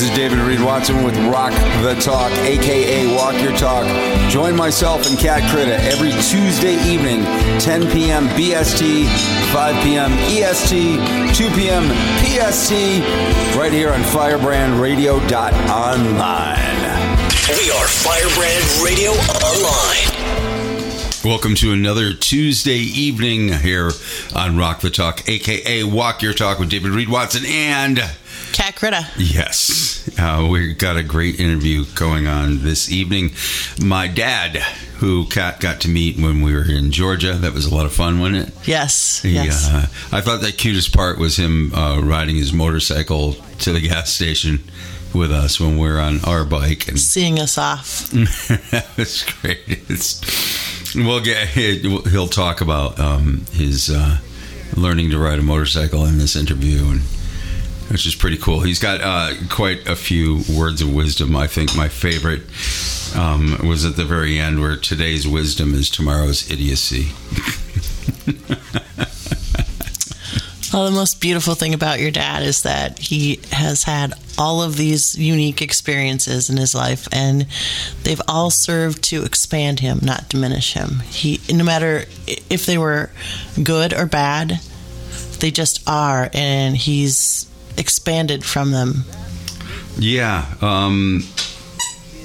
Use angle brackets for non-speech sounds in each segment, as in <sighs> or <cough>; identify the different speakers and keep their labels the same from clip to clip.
Speaker 1: This is David Reed Watson with Rock the Talk, aka Walk Your Talk. Join myself and Cat Critta every Tuesday evening, 10 p.m. BST, 5 p.m. EST, 2 p.m. PST, right here on firebrandradio.online.
Speaker 2: We are Firebrand Radio Online.
Speaker 1: Welcome to another Tuesday evening here on Rock the Talk, aka Walk Your Talk with David Reed Watson and
Speaker 3: Kat Critta.
Speaker 1: Yes, uh, we got a great interview going on this evening. My dad, who Kat got to meet when we were in Georgia, that was a lot of fun, wasn't it?
Speaker 3: Yes.
Speaker 1: He,
Speaker 3: yes.
Speaker 1: uh, I thought the cutest part was him uh, riding his motorcycle to the gas station with us when we were on our bike and
Speaker 3: Seeing us off. <laughs>
Speaker 1: that was great. It's, we'll get he'll talk about um, his uh, learning to ride a motorcycle in this interview, and which is pretty cool. He's got uh, quite a few words of wisdom. I think my favorite um, was at the very end, where today's wisdom is tomorrow's idiocy. <laughs>
Speaker 3: Well, the most beautiful thing about your dad is that he has had all of these unique experiences in his life, and they've all served to expand him, not diminish him. He, no matter if they were good or bad, they just are, and he's expanded from them.
Speaker 1: Yeah. Um,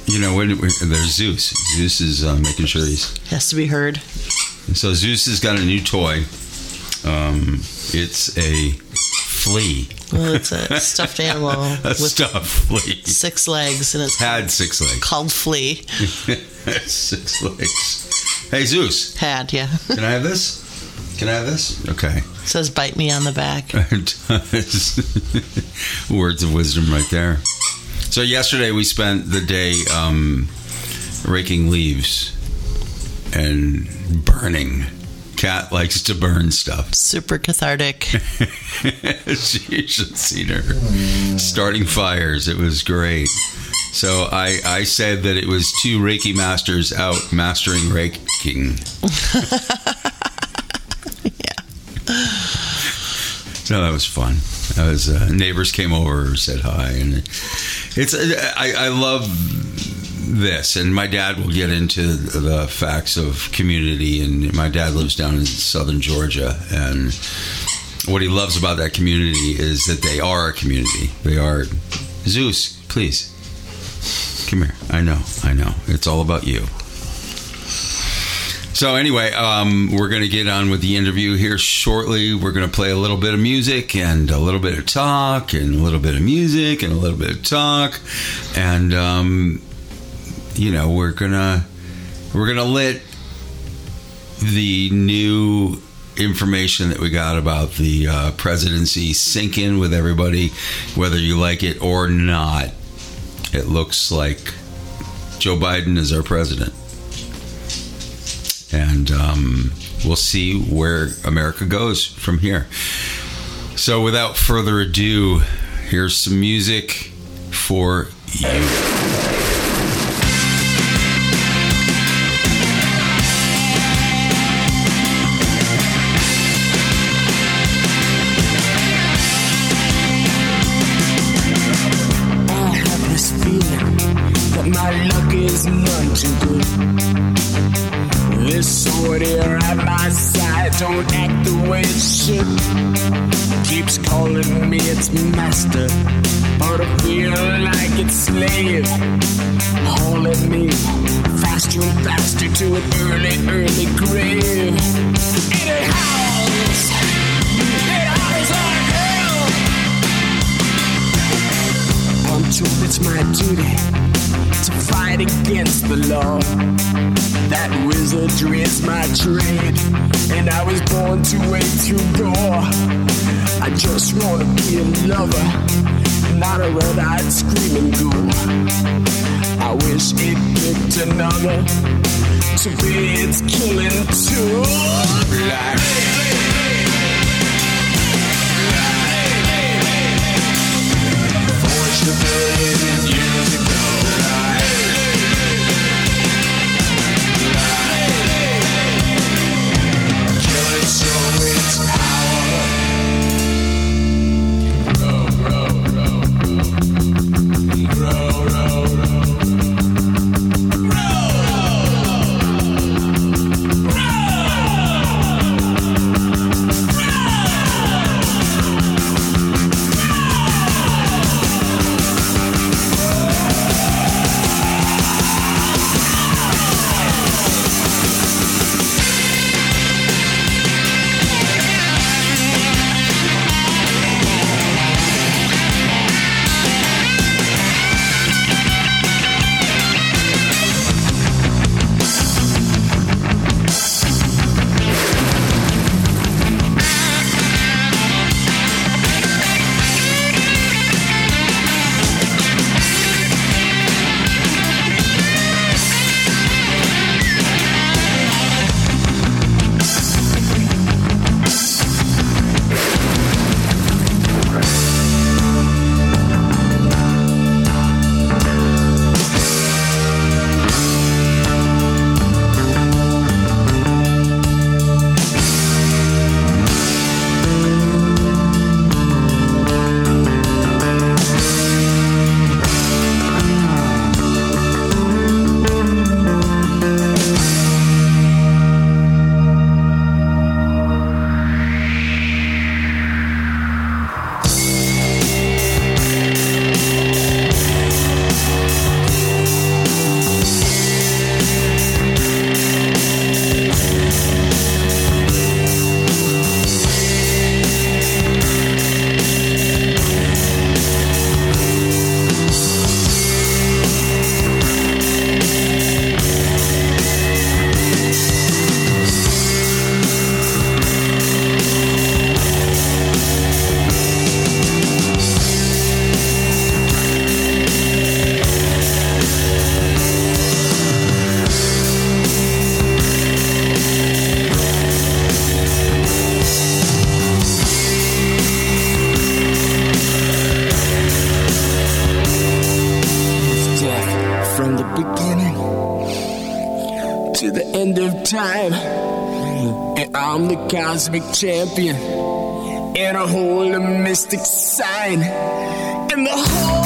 Speaker 1: you know, when, there's Zeus. Zeus is uh, making sure he's
Speaker 3: He has to be heard.
Speaker 1: So Zeus has got a new toy. Um, it's a flea,
Speaker 3: Well, it's a stuffed animal <laughs>
Speaker 1: a
Speaker 3: with
Speaker 1: stuffed flea.
Speaker 3: six legs, and it's
Speaker 1: Had six legs.
Speaker 3: called Flea. <laughs>
Speaker 1: six legs. Hey Zeus,
Speaker 3: Had, yeah.
Speaker 1: can I have this? Can I have this? Okay.
Speaker 3: It says bite me on the back. <laughs>
Speaker 1: It does. <laughs> Words of wisdom right there. So yesterday we spent the day um, raking leaves and burning. Cat likes to burn stuff.
Speaker 3: Super cathartic. <laughs>
Speaker 1: you should have seen her starting fires. It was great. So I, I said that it was two Reiki masters out mastering raking. So that was fun. That was uh, neighbors came over, said hi, and it's I, I love this. And my dad will get into the facts of community. And my dad lives down in southern Georgia, and what he loves about that community is that they are a community. They are Zeus. Please come here. I know. I know. It's all about you. So anyway, um, we're going to get on with the interview here shortly. We're going to play a little bit of music and a little bit of talk and a little bit of music and a little bit of talk, and um, you know we're gonna we're gonna let the new information that we got about the uh, presidency sink in with everybody, whether you like it or not. It looks like Joe Biden is our president and um, we'll see where America goes from here. So, without further ado, here's some music for you.
Speaker 4: Don't act the way it should. Keeps calling me its master, but I feel like its slave. Hauling me faster and faster to an early, early grave. And it howls, it howls like hell. I'm told it's my duty fight against the law. That wizardry is my trade, and I was born to wade through gore. I just wanna be a lover, not a red-eyed screaming ghoul. I wish it picked another to be its killing tool. Like cosmic champion and a whole mystic sign. And the whole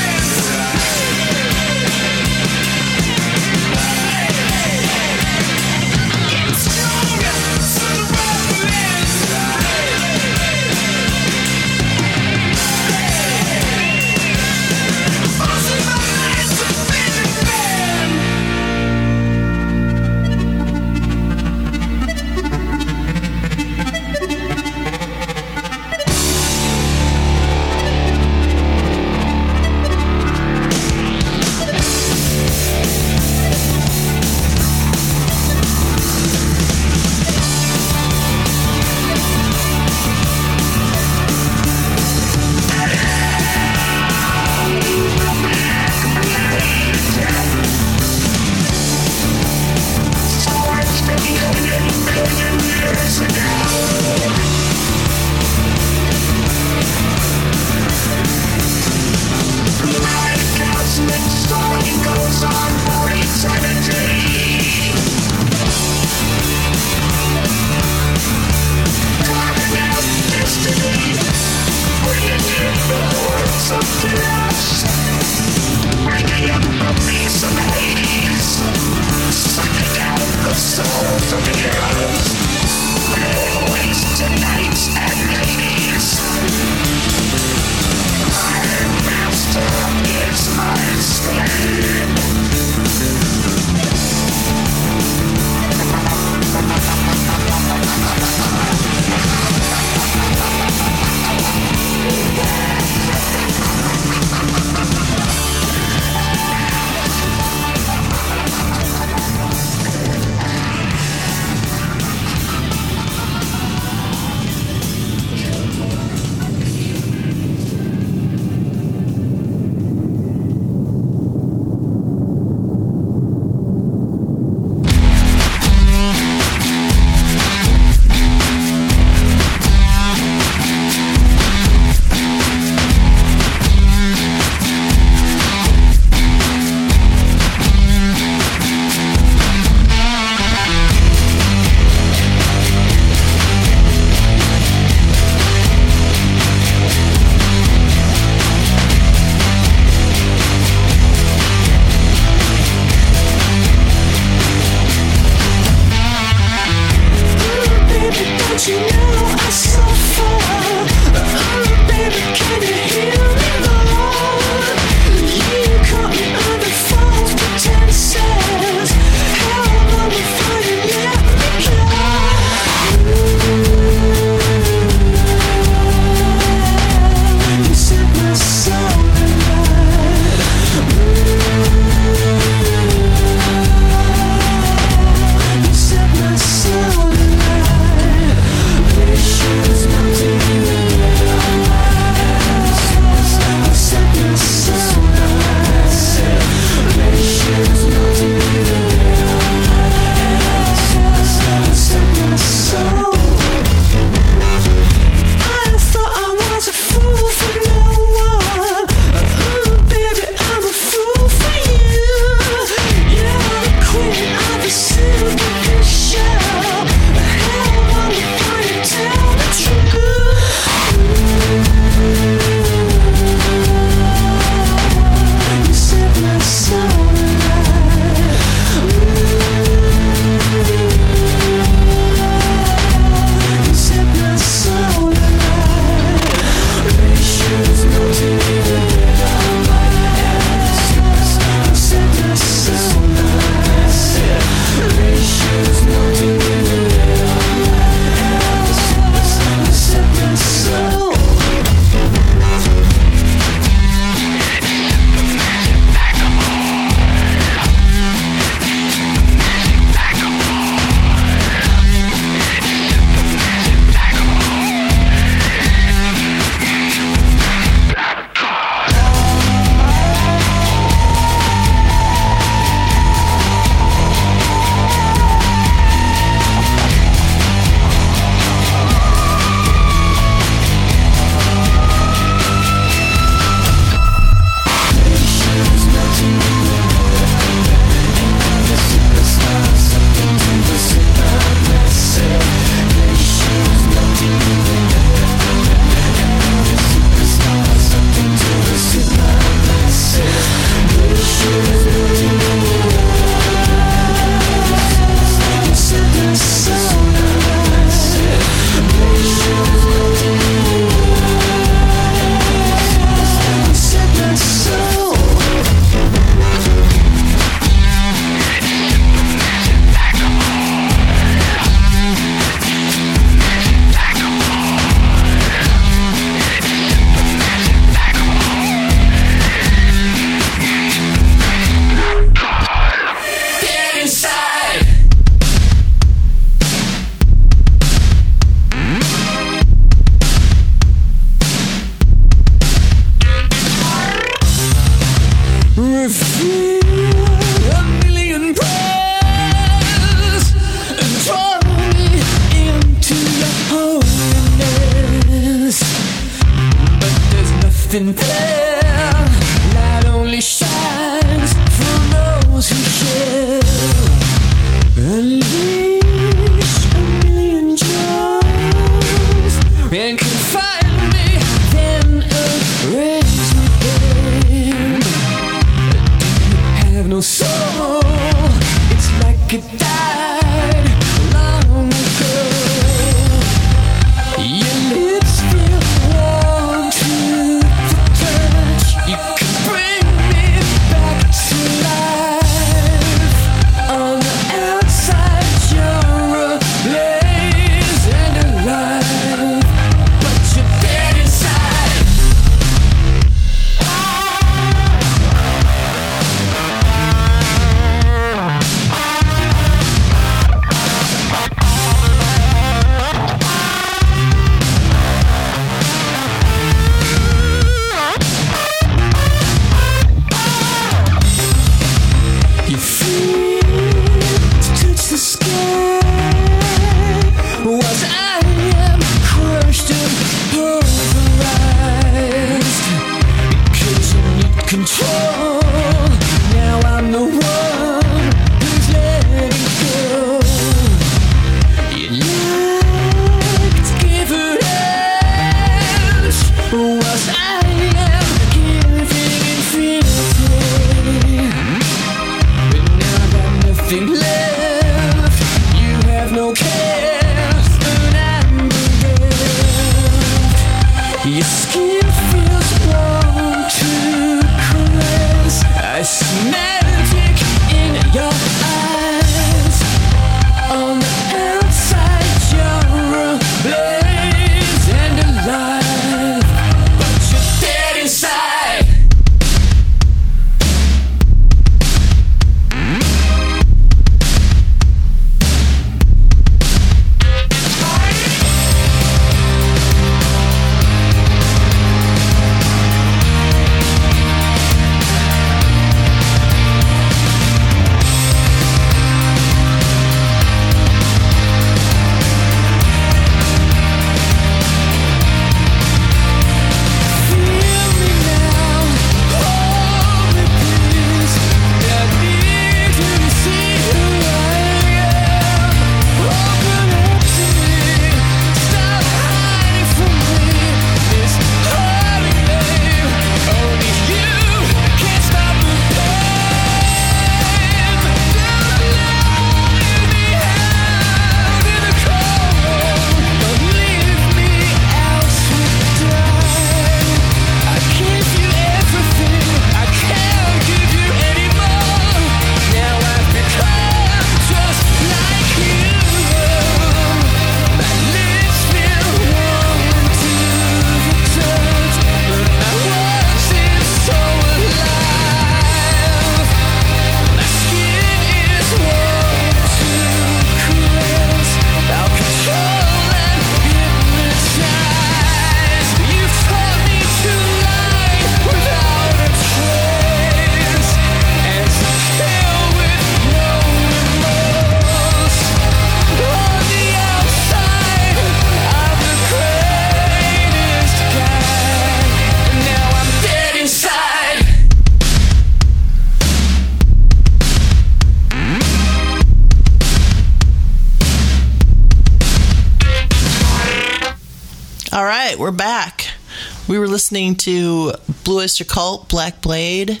Speaker 3: listening to Blue Oyster Cult, Black Blade,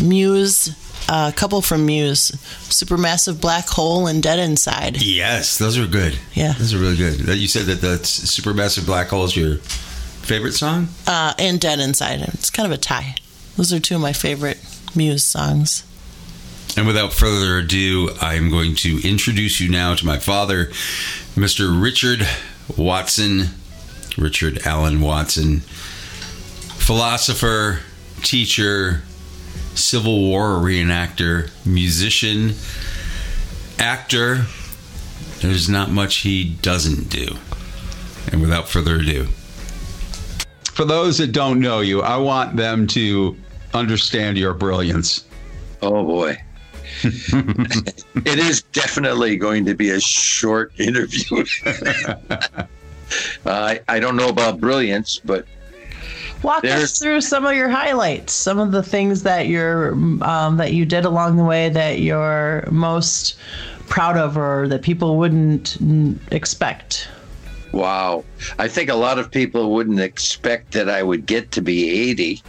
Speaker 3: Muse, a couple from Muse, Supermassive Black Hole, and Dead Inside.
Speaker 1: Yes, those are good.
Speaker 3: Yeah.
Speaker 1: those are really good. You said that the Supermassive Black Hole is your favorite song.
Speaker 3: Uh, and Dead Inside. It's kind of a tie. Those are two of my favorite Muse songs.
Speaker 1: And without further ado, I'm going to introduce you now to my father, Mr. Richard Watson, Richard Allen Watson, philosopher, teacher, Civil War reenactor, musician, actor. There's not much he doesn't do. And without further ado, for those that don't know you, I want them to understand your brilliance.
Speaker 5: Oh boy. <laughs> it is definitely going to be a short interview. <laughs> Uh, I I don't know about brilliance, but
Speaker 3: Walk us through some of your highlights, some of the things that you're um, that you did along the way that you're most proud of, or that people wouldn't expect.
Speaker 5: Wow. I think a lot of people wouldn't expect that I would get to be 80.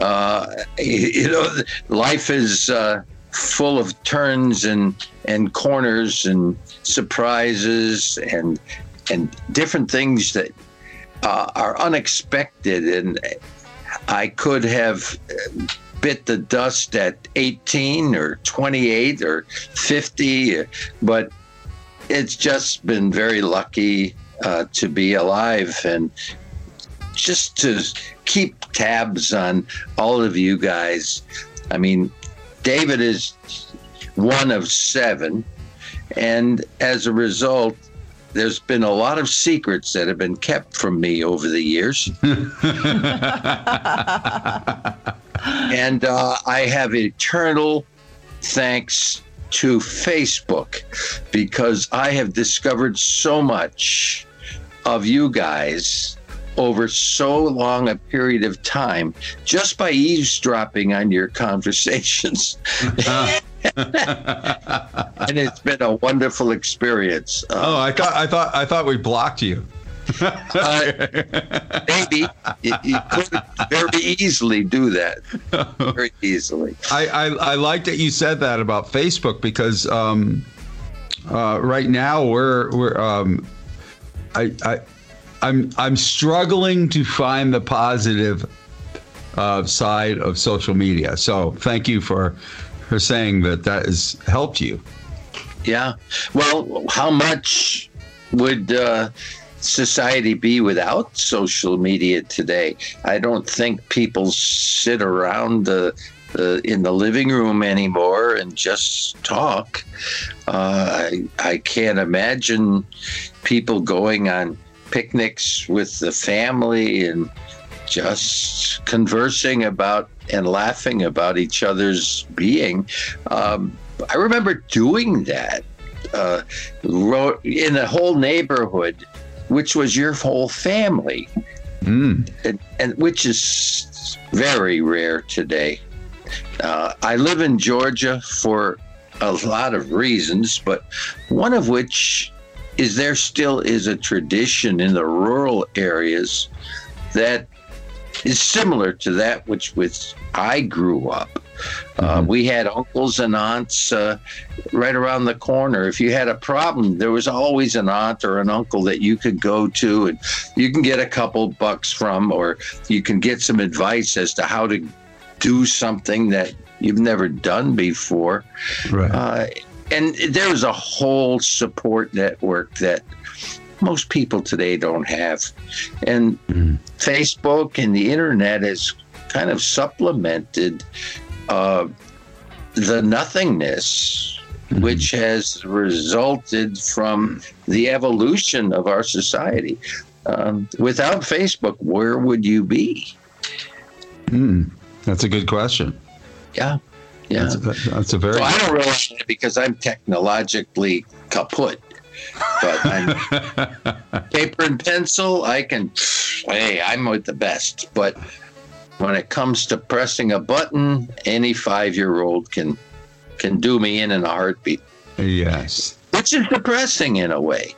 Speaker 5: Uh, <laughs> you know, life is uh, full of turns and, and corners and surprises and, and different things that uh, are unexpected. And I could have bit the dust at 18 or 28 or 50, but it's just been very lucky uh, to be alive and just to keep tabs on all of you guys. I mean, David is one of seven, and as a result, there's been a lot of secrets that have been kept from me over the years. <laughs> and uh, I have eternal thanks to Facebook because I have discovered so much of you guys over so long a period of time just by eavesdropping on your conversations. <laughs> <laughs> and it's been a wonderful experience. Uh,
Speaker 1: Oh, I thought I thought I thought we blocked you.
Speaker 5: uh, maybe you, you could very easily do that. Very easily.
Speaker 1: I, I, I like that you said that about Facebook because um, uh, right now we're we're um, I, I I'm I'm struggling to find the positive uh, side of social media. So thank you for for saying that that has helped you.
Speaker 5: Yeah. Well, how much would uh, society be without social media today? I don't think people sit around the, the in the living room anymore and just talk. Uh, I, I can't imagine people going on picnics with the family and just conversing about and laughing about each other's being. Um, I remember doing that uh, in a whole neighborhood, which was your whole family,
Speaker 1: Mm.
Speaker 5: and, and which is very rare today. Uh, I live in Georgia for a lot of reasons, but one of which is there still is a tradition in the rural areas that is similar to that which with I grew up. Uh, we had uncles and aunts uh, right around the corner. If you had a problem, there was always an aunt or an uncle that you could go to and you can get a couple bucks from, or you can get some advice as to how to do something that you've never done before.
Speaker 1: Right.
Speaker 5: Uh, and there was a whole support network that most people today don't have. And
Speaker 1: Mhm.
Speaker 5: Facebook and the internet has kind of supplemented uh, the nothingness, which has resulted from the evolution of our society. Um, without Facebook, where would you be?
Speaker 1: Mm. That's a good question.
Speaker 5: Yeah. Yeah.
Speaker 1: That's, that's a very.
Speaker 5: So I don't realize it because I'm technologically kaput. But I'm <laughs> paper and pencil, I can, hey, I'm with the best. But when it comes to pressing a button, any five year old can can do me in in a heartbeat,
Speaker 1: yes.
Speaker 5: which is depressing in a way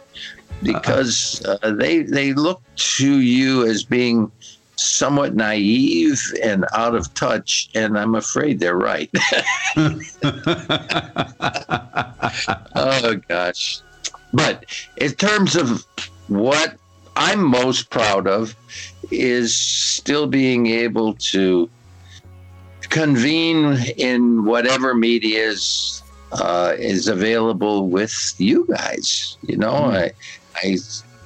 Speaker 5: because uh, they they look to you as being somewhat naive and out of touch, and I'm afraid they're right. <laughs> <laughs> oh gosh. But in terms of what I'm most proud of is still being able to convene in whatever medias uh, is available with you guys. You know, I I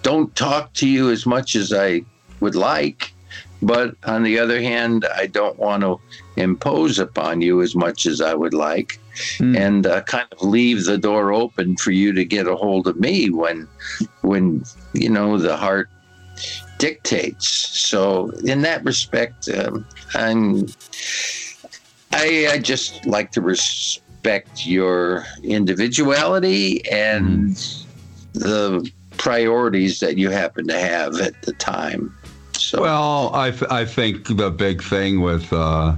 Speaker 5: don't talk to you as much as I would like, but on the other hand, I don't want to impose upon you as much as I would like
Speaker 1: Hmm.
Speaker 5: and uh, kind of leave the door open for you to get a hold of me when when you know the heart dictates. So in that respect um, i'm I, I just like to respect your individuality and the priorities that you happen to have at the time. So
Speaker 1: Well, I, I think the big thing with uh,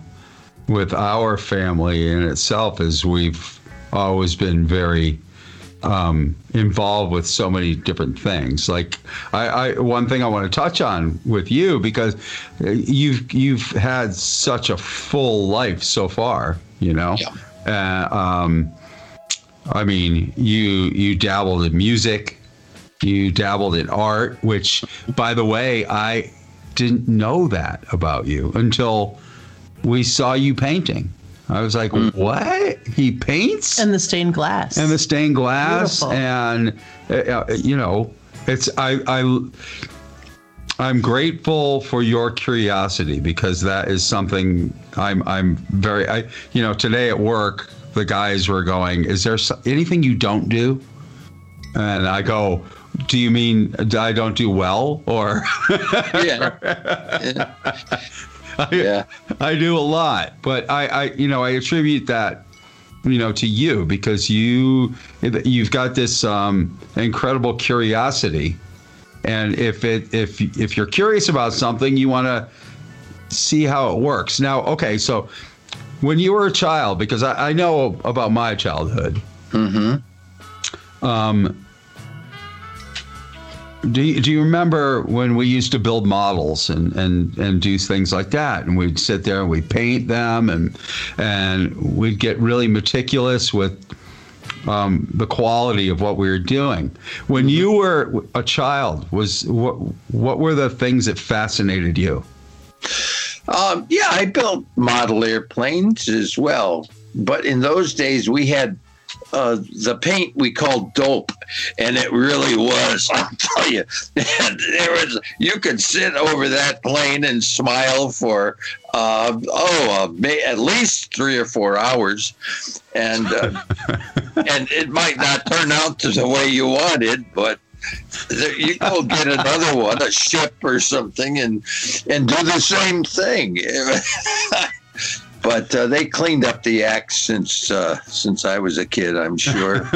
Speaker 1: with our family in itself is we've always been very um, involved with so many different things. Like I, I, one thing I want to touch on with you because uh, you've you've had such a full life so far. You know,
Speaker 5: Yeah.
Speaker 1: uh, um, I mean, you you dabbled in music, you dabbled in art, which, by the way, I didn't know that about you until we saw you painting. I was like, "What? He paints?"
Speaker 3: And the stained glass.
Speaker 1: and the stained glass
Speaker 3: Beautiful.
Speaker 1: and uh, uh, you know it's I, I i'm grateful for your curiosity because that is something i'm i'm very i you know today at work the guys were going is there anything you don't do and i go do you mean i don't do well or
Speaker 5: yeah, <laughs> yeah. <laughs>
Speaker 1: I do a lot, but I, I, you know, I attribute that, you know, to you because you, you've got this um, incredible curiosity, and if it, if if you're curious about something, you want to see how it works. Now, okay, so when you were a child, because I, I know about my childhood. Mm-hmm. Um. Do you, do you remember when we used to build models and, and, and do things like that? And we'd sit there and we'd paint them and and we'd get really meticulous with um, the quality of what we were doing. When you were a child, was what what were the things that fascinated you?
Speaker 5: Um, yeah, I built model airplanes as well. But in those days, we had uh, the paint we called dope, and it really was. <laughs> I'll tell you, there was you could sit over that plane and smile for uh, oh, uh, may, at least three or four hours, and uh, <laughs> and it might not turn out to the way you wanted, but there- you go get another one, a ship or something, and and do the same thing. <laughs> but uh, they cleaned up the act since uh, since I was a kid. I'm sure. <laughs>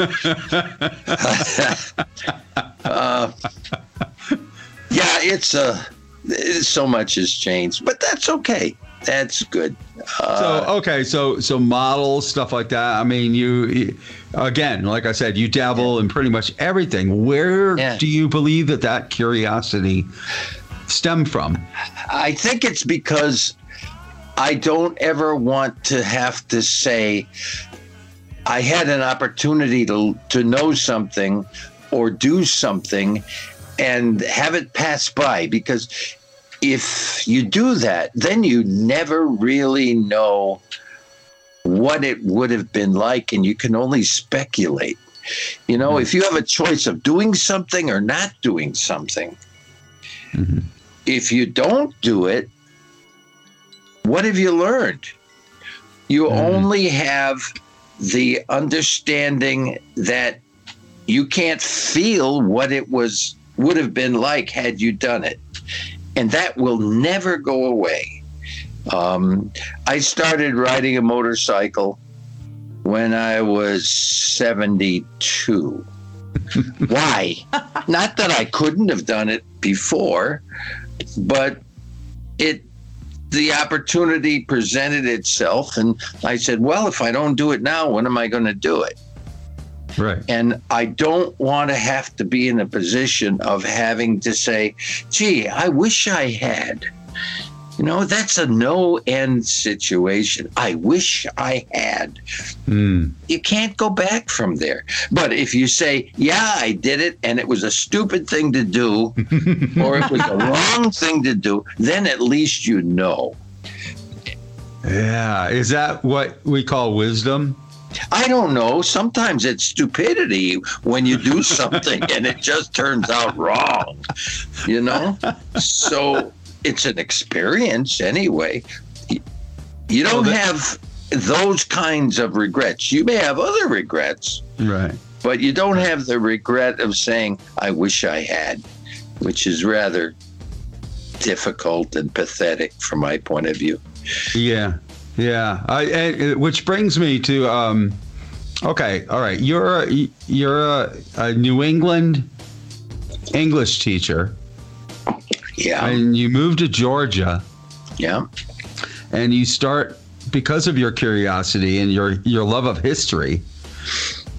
Speaker 5: uh, yeah, it's uh, it's, so much has changed, but that's okay. That's good. Uh,
Speaker 1: So okay, so so models stuff like that. I mean, you you- again, like I said, you dabble in pretty much everything. Where
Speaker 5: Yeah.
Speaker 1: do you believe that that curiosity stemmed from?
Speaker 5: I think it's because I don't ever want to have to say I had an opportunity to to know something or do something and have it pass by because if you do that then you never really know what it would have been like and you can only speculate. You know hmm. if you have a choice of doing something or not doing something mm-hmm. if you don't do it, what have you learned? You only have the understanding that you can't feel what it was would have been like had you done it, and that will never go away. Um, I started riding a motorcycle when I was seventy-two. <laughs> Why? Not that I couldn't have done it before, but it the opportunity presented itself and I said, "Well, if I don't do it now, when am I going to do it?"
Speaker 1: Right.
Speaker 5: And I don't want to have to be in a position of having to say, "Gee, I wish I had." You know, that's a no end situation. I wish I had
Speaker 1: Mm.
Speaker 5: you can't go back from there. But if you say, "Yeah, I did it, and it was a stupid thing to do," <laughs> or it was a wrong thing to do, then at least you know.
Speaker 1: Yeah. Is that what we call wisdom?
Speaker 5: I don't know. Sometimes it's stupidity when you do <laughs> something and it just turns out wrong. You know, so it's an experience anyway. You don't have those kinds of regrets. You may have other regrets.
Speaker 1: Right.
Speaker 5: but you don't have the regret of saying i wish i had which is rather difficult and pathetic from my point of view
Speaker 1: Yeah. Yeah. I, and, which brings me to um, okay. All right. You're a, you're a, a New England English teacher.
Speaker 5: Yeah.
Speaker 1: and you move to Georgia,
Speaker 5: Yeah.
Speaker 1: and you start because of your curiosity and your your love of history.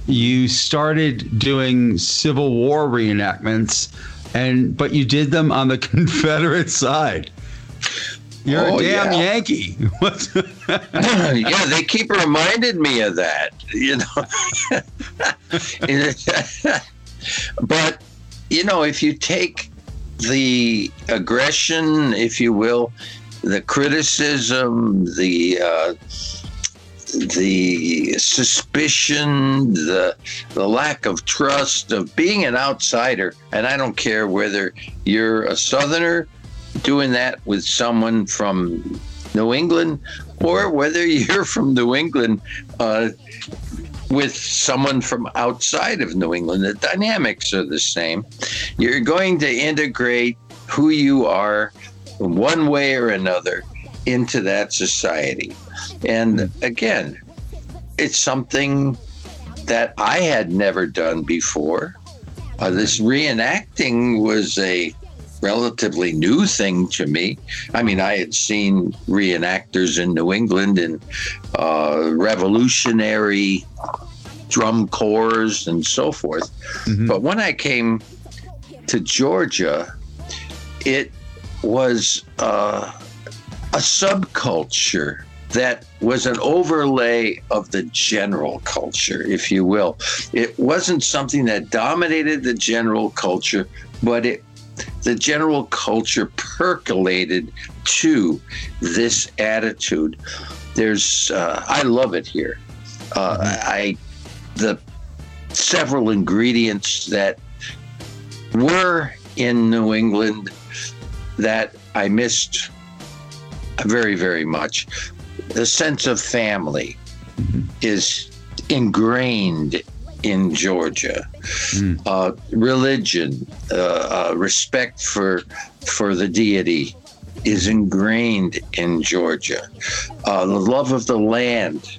Speaker 1: You started doing Civil War reenactments, and but you did them on the <laughs> Confederate side. You're
Speaker 5: Oh,
Speaker 1: a damn
Speaker 5: yeah.
Speaker 1: Yankee. <laughs>
Speaker 5: Yeah, <laughs> they keep reminding me of that, you know. but, you know, if you take the aggression, if you will, the criticism, the uh, the suspicion, the the lack of trust of being an outsider, and I don't care whether you're a Southerner doing that with someone from New England or whether <laughs> you're from New England uh, with someone from outside of New England. The dynamics are the same. You're going to integrate who you are one way or another into that society. And again, it's something that I had never done before. Uh, this reenacting was a relatively new thing to me. I mean, I had seen reenactors in New England and uh, revolutionary drum corps and so forth. But when I came to Georgia, it was uh, a subculture that was an overlay of the general culture, if you will. It wasn't something that dominated the general culture, but it the general culture percolated to this attitude. There's, uh, I love it here. Uh, I, the several ingredients that were in New England that I missed very, very much. The sense of family is ingrained in Georgia. Uh, religion, uh, uh, respect for for the deity is ingrained in Georgia. Uh, the love of the land,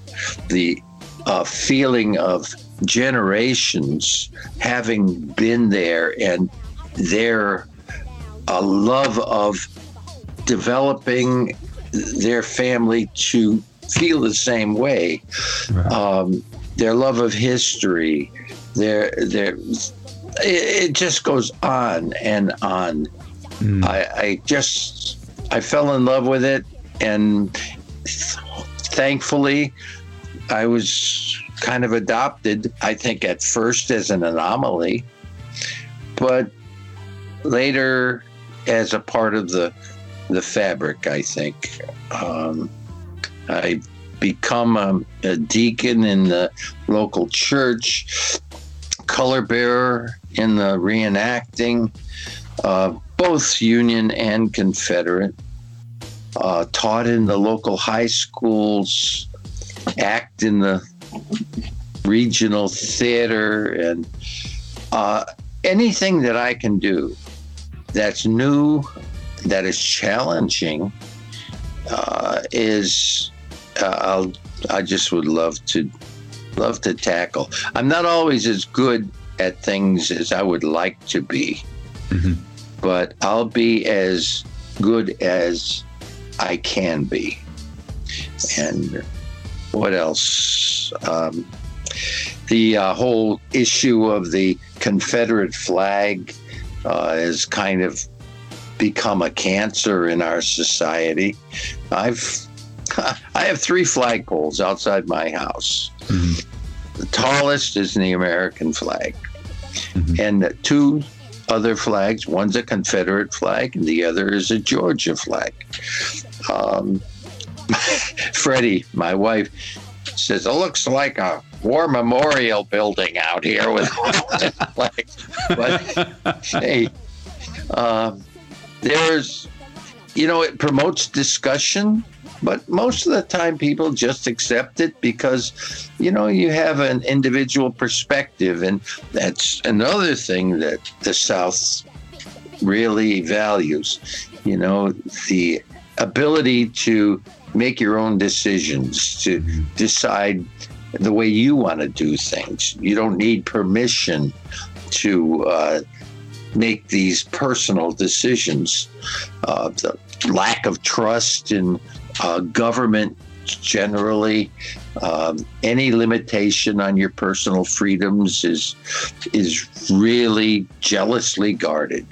Speaker 5: the uh, feeling of generations having been there and their uh, love of developing their family to feel the same way. Um, their love of history, their their it, just goes on and on. I, I just I fell in love with it, and thankfully, I was kind of adopted. I think at first as an anomaly, but later as a part of the the fabric. I think um, I become a, a deacon in the local church, color bearer in the reenacting, uh, both Union and Confederate. Uh, taught in the local high schools, act in the regional theater, and uh, anything that I can do that's new, that is challenging, uh, is uh, I'll I just would love to love to tackle. I'm not always as good at things as I would like to be, but I'll be as good as I can be. And what else? Um, the uh, whole issue of the Confederate flag uh, has kind of become a cancer in our society. I've <laughs> I have three flagpoles outside my house. The tallest is the American flag, and two other flags. One's a Confederate flag, and the other is a Georgia flag. Um, <laughs> Freddie, my wife, says it looks like a war memorial building out here with <laughs> flags. But hey, um, there's, you know, it promotes discussion, but most of the time people just accept it because, you know, you have an individual perspective. And that's another thing that the South really values, you know, the ability to make your own decisions, to decide the way you want to do things. You don't need permission to uh, make these personal decisions. Uh, the lack of trust in uh, government generally, um, any limitation on your personal freedoms is is really jealously guarded,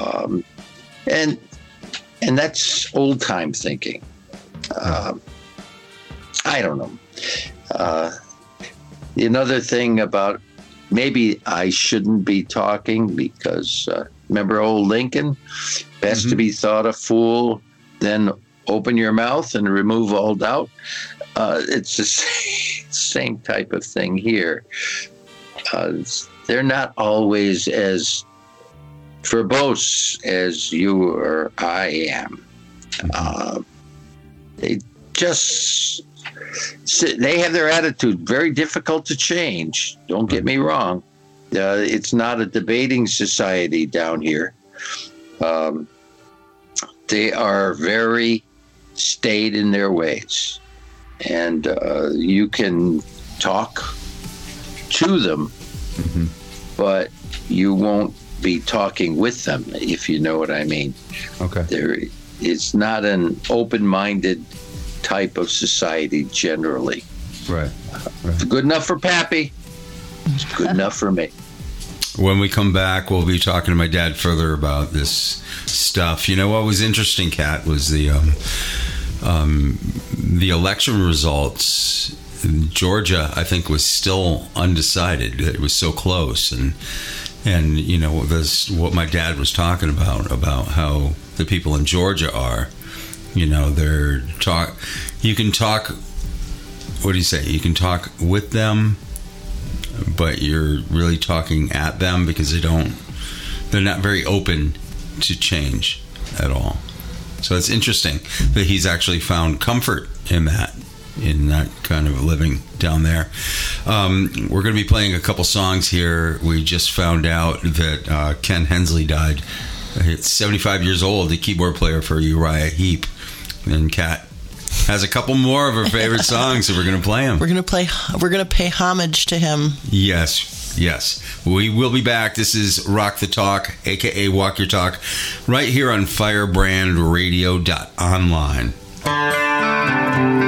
Speaker 5: um, and and that's old time thinking. Um, I don't know. Uh, another thing about maybe I shouldn't be talking because uh, remember old Lincoln? Best to be thought a fool, then open your mouth and remove all doubt. Uh, it's the same, <laughs> same type of thing here. Uh, they're not always as verbose as you or I am. Uh, they just they have their attitude very difficult to change. Don't get me wrong. Uh, it's not a debating society down here. Um, they are very stayed in their ways, and uh, you can talk to them, but you won't be talking with them if you know what I mean.
Speaker 1: Okay.
Speaker 5: there it's not an open-minded type of society generally.
Speaker 1: Right.
Speaker 5: good enough for pappy. It's good <laughs> enough for me
Speaker 1: When we come back, we'll be talking to my dad further about this stuff. You know what was interesting, Kat, was the um, um, the election results. Georgia, I think, was still undecided. It was so close, and and you know this what my dad was talking about about how the people in Georgia are. You know, they're talk. You can talk. What do you say? You can talk with them but you're really talking at them because they don't they're not very open to change at all. So it's interesting that he's actually found comfort in that in that kind of living down there. Um, we're going to be playing a couple songs here. We just found out that uh, ken hensley died. He's 75 years old the keyboard player for uriah heep and kat has a couple more of her favorite <laughs> songs so we're going to play them
Speaker 3: We're gonna play. We're gonna pay homage to him.
Speaker 1: Yes, yes. We will be back. This is Rock the Talk, aka Walk Your Talk, right here on firebrandradio.online.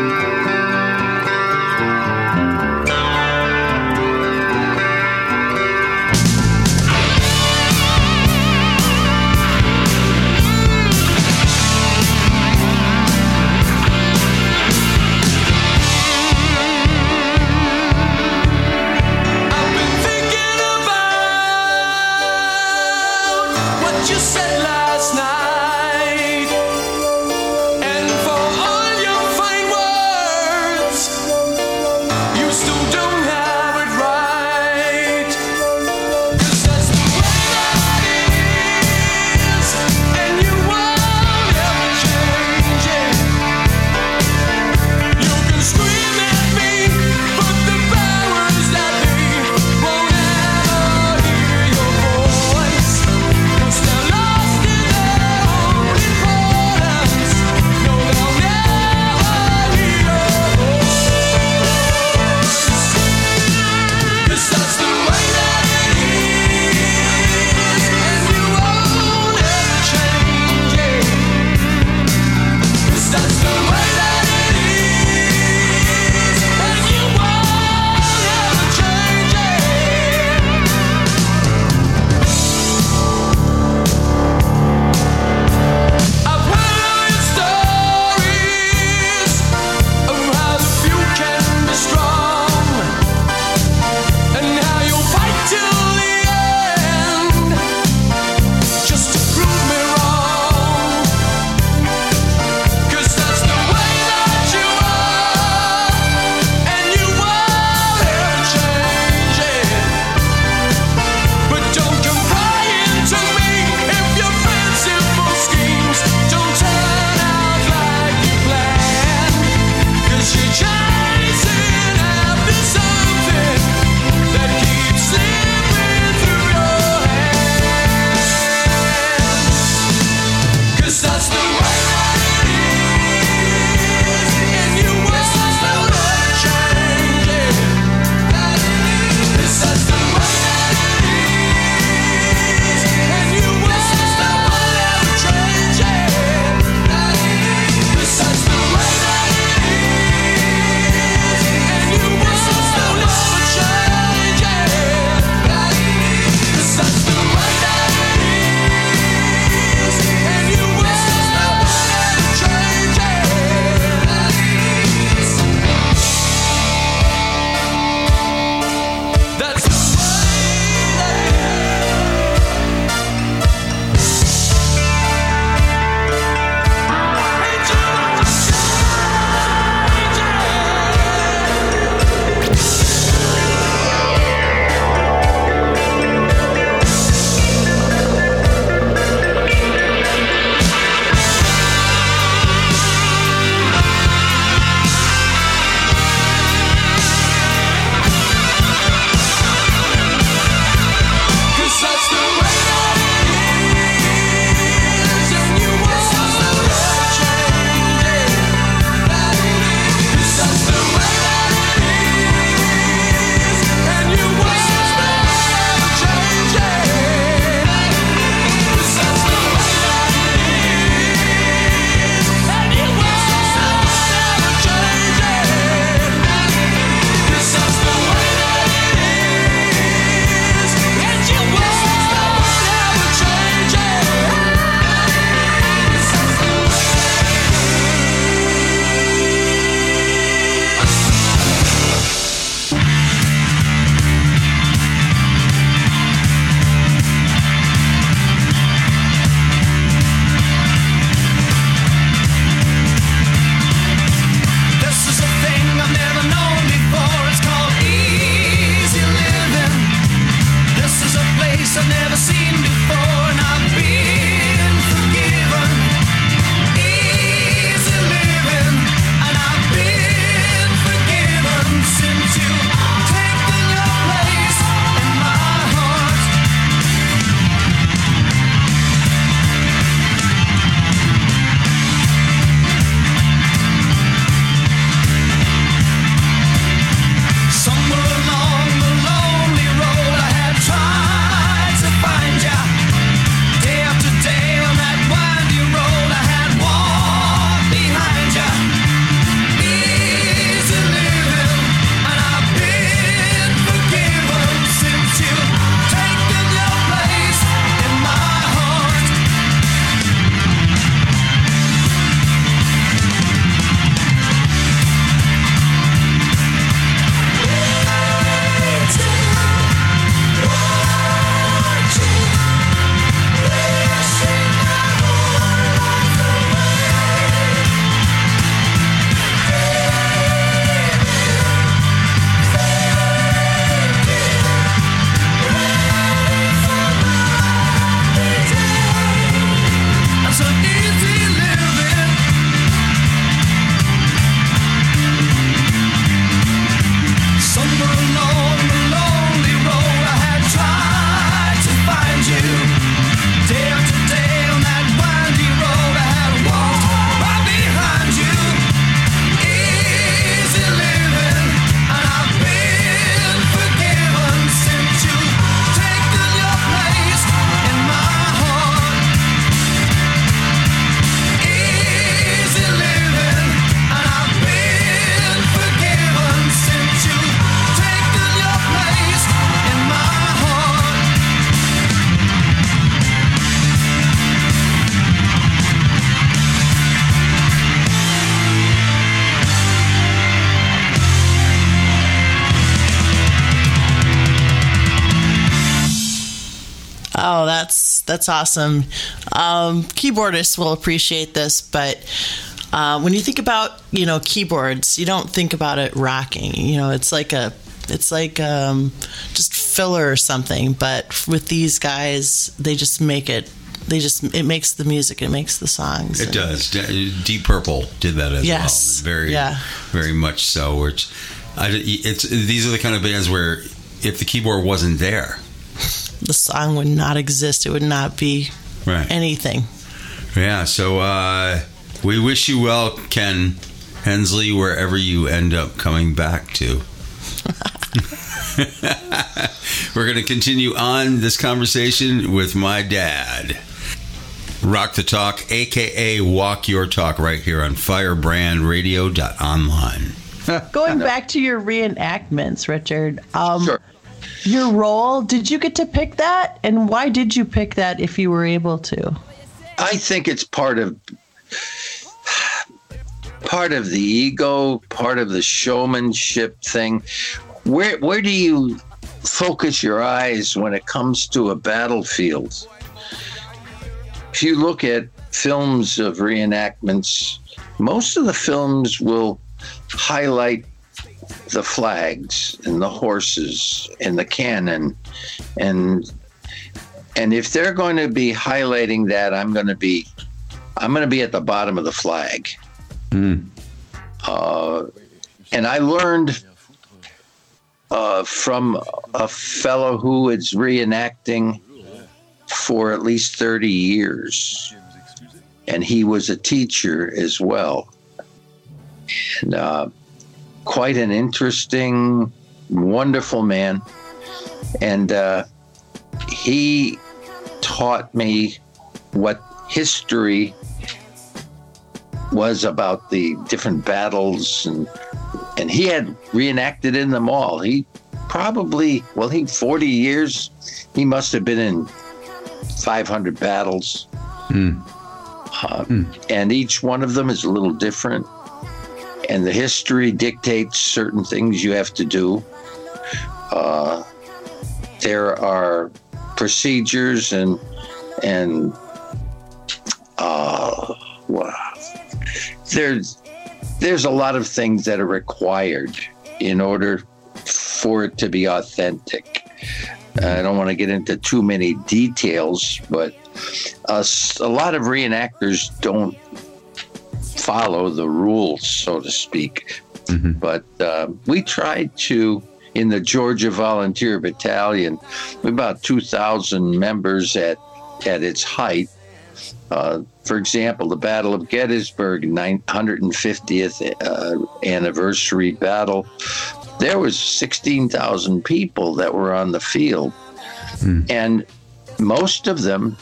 Speaker 3: that's awesome. Um, keyboardists will appreciate this, but uh, when you think about you know keyboards, you don't think about it rocking. You know, it's like a it's like um, just filler or something. But with these guys, they just make it. They just it makes the music. It makes the songs.
Speaker 1: It
Speaker 3: and-
Speaker 1: does. Deep Purple did that as
Speaker 3: Yes.
Speaker 1: well. Very,
Speaker 3: Yeah.
Speaker 1: very much so. Which, I, it's these are the kind of bands where if the keyboard wasn't there,
Speaker 3: The song would not exist. It would not be
Speaker 1: right?
Speaker 3: anything.
Speaker 1: Yeah. So uh, we wish you well, Ken Hensley, wherever you end up coming back to. <laughs> We're going to continue on this conversation with my dad. Rock the Talk, aka Walk Your Talk, right here on firebrandradio.online.
Speaker 3: Going back to your reenactments, Richard. Um,
Speaker 5: Sure.
Speaker 3: Your role, did you get to pick that? And why did you pick that if you were able to?
Speaker 5: I think it's part of part of the ego, part of the showmanship thing. Where where do you focus your eyes when it comes to a battlefield? If you look at films of reenactments, most of the films will highlight the flags and the horses and the cannon. And and if they're going to be highlighting that i'm going to be i'm going to be at the bottom of the flag. Uh, and i learned uh, from a fellow who is reenacting for at least 30 years. And he was a teacher as well. And uh, quite an interesting wonderful man. And uh, he taught me what history was about the different battles and and he had reenacted in them all. He probably well he 40 years he must have been in 500 battles. Uh, and each one of them is a little different and the history dictates certain things you have to do uh, there are procedures and and uh, wow. there's there's a lot of things that are required in order for it to be authentic. I don't want to get into too many details, but uh, a lot of reenactors don't follow the rules, so to speak. But uh, we tried to in the Georgia Volunteer Battalion, with about 2,000 members at at its height. Uh, for example, the Battle of Gettysburg, 950th uh, anniversary battle, there was 16,000 people that were on the field, and most of them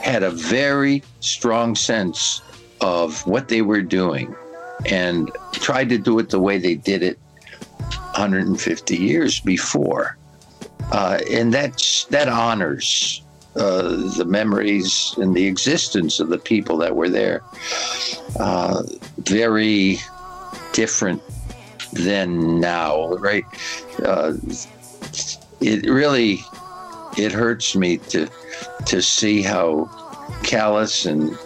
Speaker 5: had a very strong sense of what they were doing and tried to do it the way they did it 150 years before. Uh, and that's, that honors uh, the memories and the existence of the people that were there. Uh, very different than now, right? Uh, it really it hurts me to to see how callous and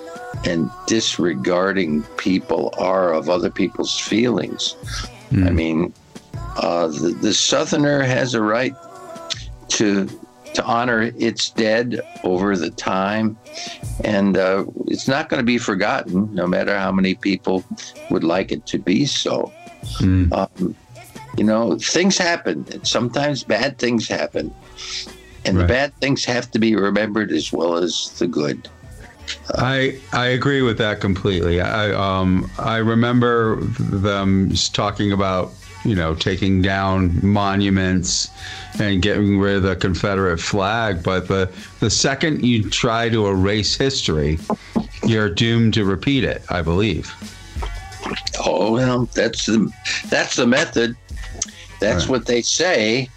Speaker 5: and disregarding people are of other people's feelings. I mean, uh, the, the Southerner has a right to to honor its dead over the time, and uh, it's not going to be forgotten, no matter how many people would like it to be so. Um, you know, things happen, sometimes bad things happen, and the bad things have to be remembered as well as the good.
Speaker 6: I I agree with that completely. I um I remember them talking about you know taking down monuments and getting rid of the Confederate flag, but the the second you try to erase history, you're doomed to repeat it. I believe.
Speaker 5: Oh well, that's the that's the method. That's
Speaker 6: Right.
Speaker 5: what they say.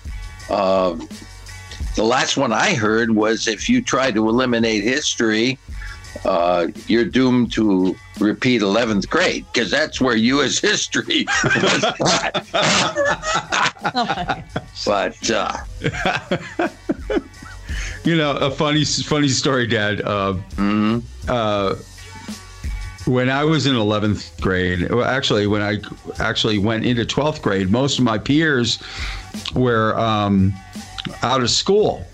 Speaker 5: Um, the last one I heard was if you try to eliminate history, uh, you're doomed to repeat 11th grade because that's where U.S. <laughs> history was taught. <laughs> but uh, <laughs>
Speaker 6: you know, a funny, funny story, Dad. Uh, uh, when I was in 11th grade, well, actually, when I actually went into 12th grade, most of my peers were um, out of school.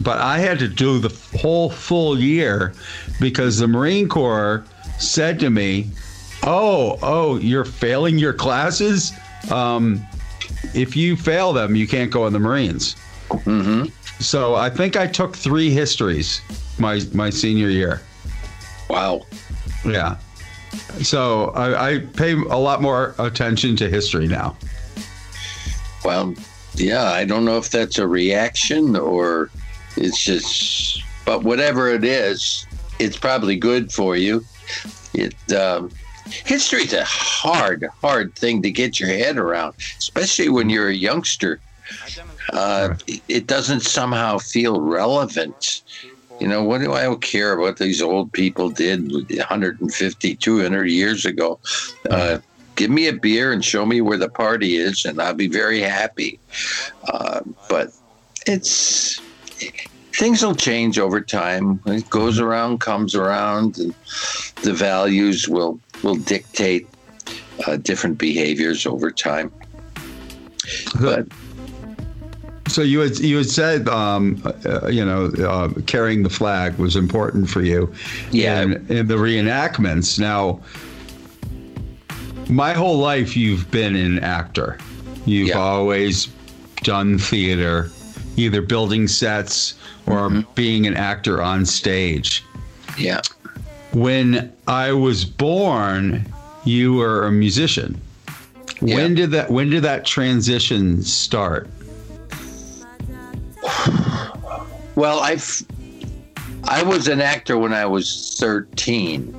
Speaker 6: But I had to do the whole full year because the Marine Corps said to me, Oh, oh, you're failing your classes? Um, if you fail them, you can't go in the Marines. So I think I took three histories my my senior year.
Speaker 5: Wow.
Speaker 6: Yeah. So I, I pay a lot more attention to history now.
Speaker 5: Well, yeah, I don't know if that's a reaction or it's just, but whatever it is, it's probably good for you. It um, history's a hard, hard thing to get your head around, especially when you're a youngster. Uh, it- doesn't somehow feel relevant. You know, what do I care what these old people did 150, 200 years ago? Uh, give me a beer and show me where the party is, and I'll be very happy. Uh, but it's things will change over time. It goes around, comes around, and the values will will dictate uh, different behaviors over time. But
Speaker 6: So you had you had said, um, uh, you know, uh, carrying the flag was important for you.
Speaker 5: Yeah.
Speaker 6: In, the reenactments. Now, my whole life you've been an actor. You've
Speaker 5: Yeah.
Speaker 6: always done theater, either building sets or
Speaker 5: Mm-hmm.
Speaker 6: being an actor on stage.
Speaker 5: yeah,
Speaker 6: When I was born, you were a musician. When did that when did that transition start?
Speaker 5: Well, I've I was an actor when I was 13.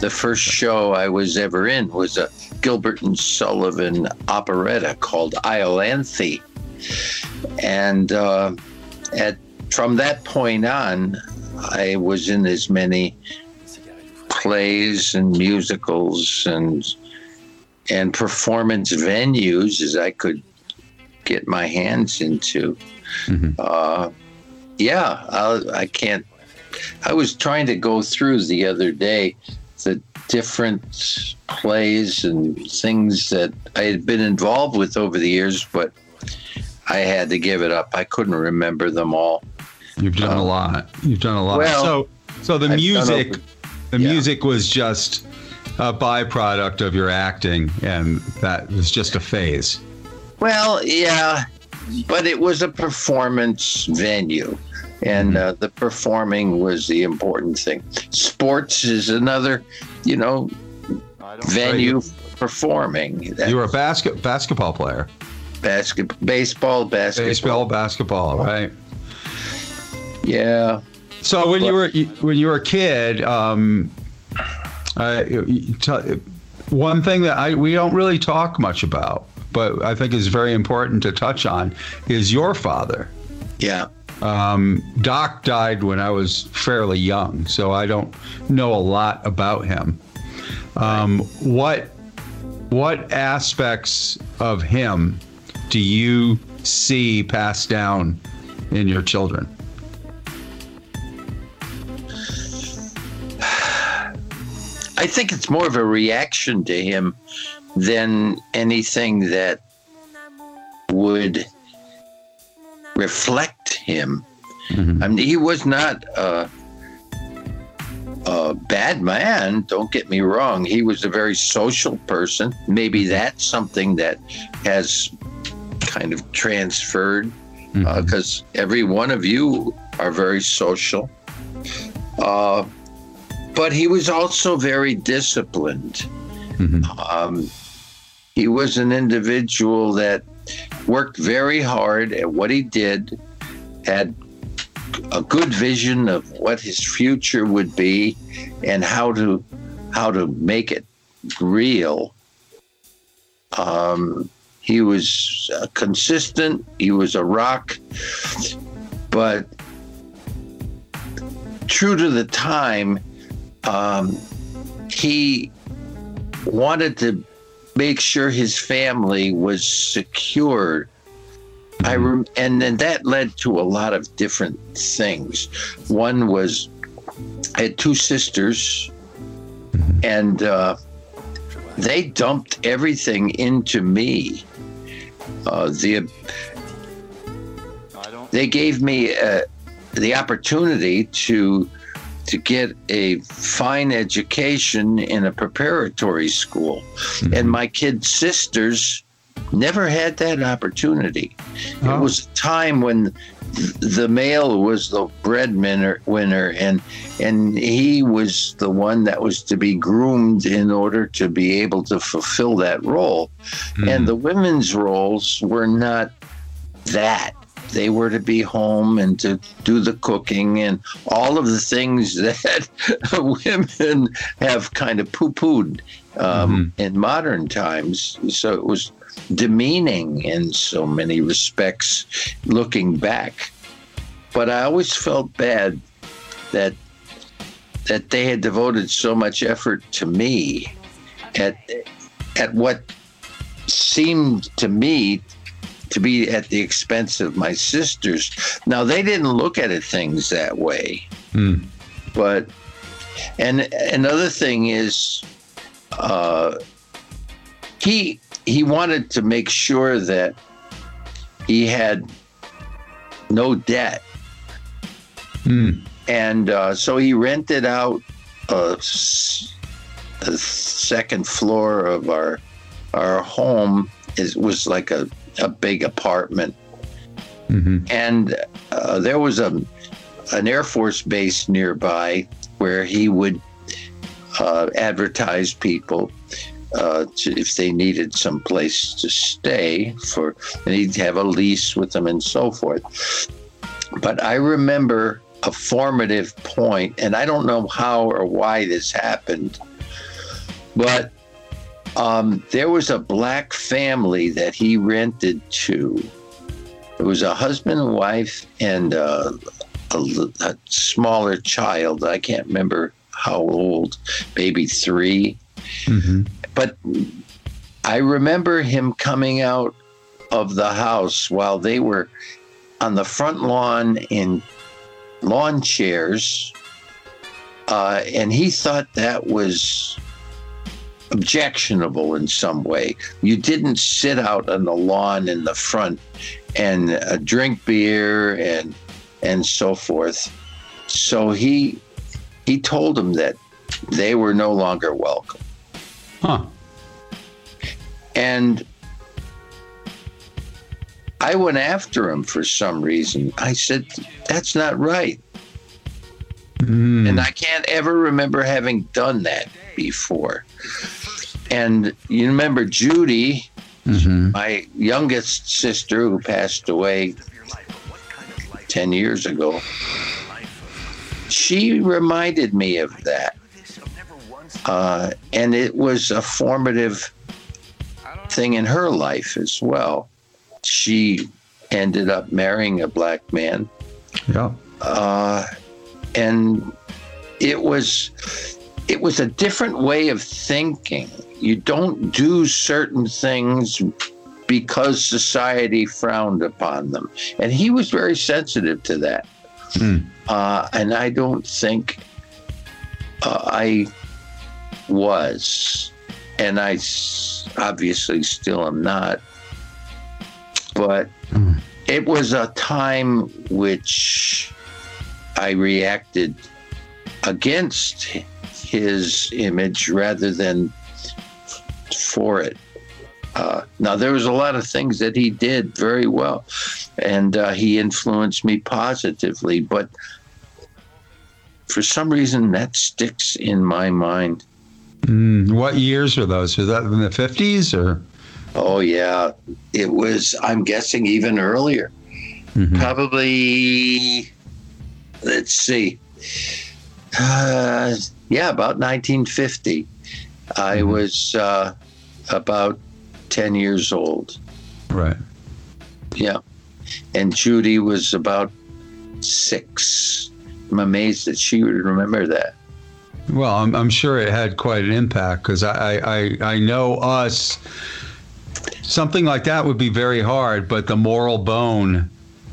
Speaker 5: The first show I was ever in was a Gilbert and Sullivan operetta called Iolanthe. And uh, at from that point on, I was in as many plays and musicals and and performance venues as I could get my hands into. Uh, yeah, I, I can't. I was trying to go through the other day the different plays and things that I had been involved with over the years, but I had to give it up. I couldn't remember them all.
Speaker 6: You've done a lot. You've done a lot.
Speaker 5: Well,
Speaker 6: so, so the
Speaker 5: I've
Speaker 6: music,
Speaker 5: over-
Speaker 6: the
Speaker 5: yeah.
Speaker 6: music was just a byproduct of your acting, and that was just a phase.
Speaker 5: Well, yeah, but it was a performance venue, and uh, the performing was the important thing. Sports is another, you know, venue performing.
Speaker 6: You were a basket basketball player,
Speaker 5: basket, baseball, basketball.
Speaker 6: baseball, basketball, right?
Speaker 5: Yeah.
Speaker 6: So when you were when you were a kid, um, uh, one thing that I we don't really talk much about, but I think is very important to touch on, is your father.
Speaker 5: Yeah.
Speaker 6: Um, Doc died when I was fairly young, so I don't know a lot about him. Um, what what aspects of him do you see passed down in your children?
Speaker 5: I think it's more of a reaction to him than anything that would reflect him. Mm-hmm. I mean, he was not a, a bad man. Don't get me wrong. He was a very social person. Maybe mm-hmm. that's something that has kind of transferred uh, mm-hmm. because every one of you are very social. Uh, but he was also very disciplined. Um, he was an individual that worked very hard at what he did, had a good vision of what his future would be, and how to how to make it real. Um, he was uh, consistent. He was a rock, but true to the time, um, he wanted to make sure his family was secured I rem- and then that led to a lot of different things. One was I had two sisters, and uh, they dumped everything into me. Uh, the they gave me uh, the opportunity to to get a fine education in a preparatory school, mm-hmm. and my kid sisters never had that opportunity.
Speaker 6: Oh.
Speaker 5: It was a time when the male was the breadwinner winner and and he was the one that was to be groomed in order to be able to fulfill that role and mm-hmm. the women's roles were not that they were to be home and to do the cooking and all of the things <laughs> that women have kind of poo-pooed um, in modern times so it was demeaning in so many respects looking back. But I always felt bad that that they had devoted so much effort to me at at what seemed to me to be at the expense of my sisters. Now they didn't look at it things that way. But and another thing is uh he he wanted to make sure that he had no debt, and uh, so he rented out a, a second floor of our our home. It was like a, a big apartment, and uh, there was a an Air Force base nearby where he would uh, advertise people uh, to, if they needed some place to stay for, and he'd have a lease with them and so forth. But I remember a formative point, and I don't know how or why this happened, but um, there was a black family that he rented to. It was a husband and wife and uh, a, a smaller child. I can't remember how old, maybe three but I remember him coming out of the house while they were on the front lawn in lawn chairs, uh, and he thought that was objectionable in some way. You didn't sit out on the lawn in the front and uh, drink beer and and so forth. So he he told them that they were no longer welcome.
Speaker 6: Huh.
Speaker 5: And I went after him for some reason. I said, That's not right. And I can't ever remember having done that before. And you remember Judy, my youngest sister who passed away 10 years ago, she reminded me of that. Uh, and it was a formative thing in her life as well. She ended up marrying a black man,
Speaker 6: Yeah.
Speaker 5: uh, and it was it was a different way of thinking. You don't do certain things because society frowned upon them, and he was very sensitive to that. Uh, and I don't think uh, I was, and I s- obviously still am not. But it was a time which I reacted against his image rather than for it. Uh, now, there was a lot of things that he did very well, and uh, he influenced me positively, but for some reason that sticks in my mind.
Speaker 6: Mm, what years were those? Was that in the 50s or?
Speaker 5: Oh yeah, it was. I'm guessing even earlier. Probably. Let's see. Uh, yeah, about 1950. I was uh, about 10 years old.
Speaker 6: Right.
Speaker 5: Yeah, and Judy was about six. I'm amazed that she would remember that.
Speaker 6: Well, I'm, I'm sure it had quite an impact because I, I, I know us something like that would be very hard, but the moral bone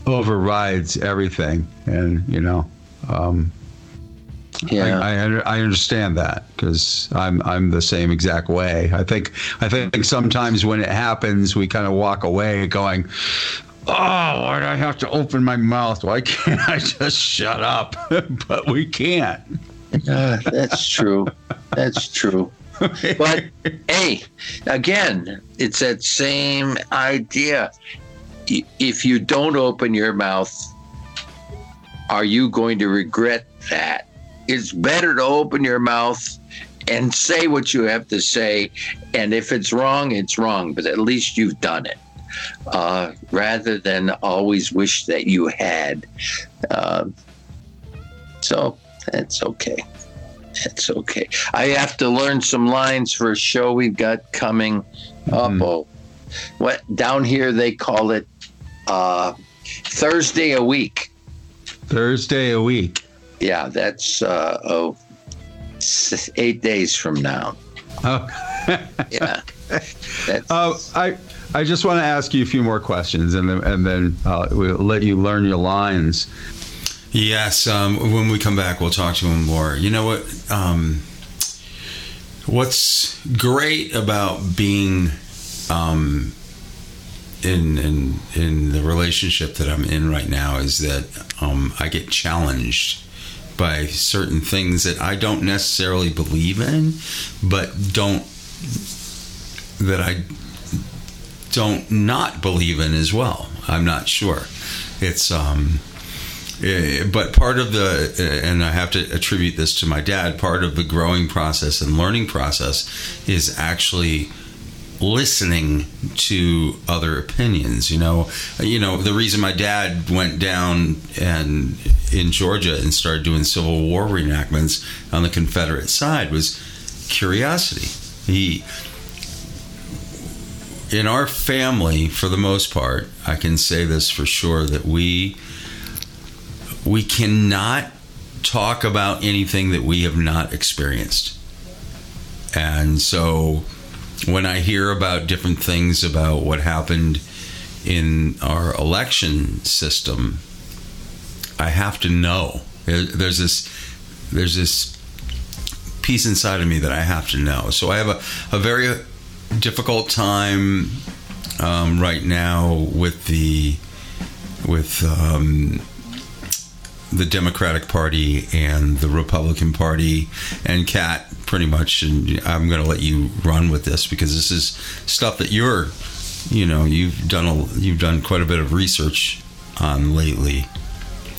Speaker 6: overrides everything, and you know, um,
Speaker 5: Yeah.
Speaker 6: I, I, I understand that because I'm I'm the same exact way. I think I think sometimes when it happens, we kind of walk away going, "Oh, why do I have to open my mouth? Why can't I just shut up?" <laughs> but we can't.
Speaker 5: Uh, that's true. That's true. But hey, again, it's that same idea. If you don't open your mouth, are you going to regret that? It's better to open your mouth and say what you have to say. And if it's wrong, it's wrong, but at least you've done it. Uh, rather than always wish that you had. Uh, so that's okay. That's okay. I have to learn some lines for a show we've got coming up. Oh, what down here they call it uh, Thursday a week.
Speaker 6: Thursday a week.
Speaker 5: Yeah, that's uh, oh, s- eight days from now.
Speaker 6: Oh. <laughs>
Speaker 5: Yeah, that's,
Speaker 6: Uh, I I just want to ask you a few more questions, and then and then uh, we'll let you learn your lines.
Speaker 1: Yes, um, when we come back, we'll talk to him more. You know what? Um, what's great about being um, in in in the relationship that I'm in right now is that um, I get challenged by certain things that I don't necessarily believe in, but don't that I don't not believe in as well. I'm not sure. It's um Eh, but part of the eh, and i have to attribute this to my dad part of the growing process and learning process is actually listening to other opinions you know you know the reason my dad went down and in georgia and started doing civil war reenactments on the confederate side was curiosity he in our family for the most part i can say this for sure that we we cannot talk about anything that we have not experienced. And so when I hear about different things about what happened in our election system, I have to know. There's this there's this piece inside of me that I have to know. So I have a, a very difficult time um, right now with the with um, the Democratic Party and the Republican Party and Kat pretty much and I'm going to let you run with this because this is stuff that you're you know you've done a, you've done quite a bit of research on lately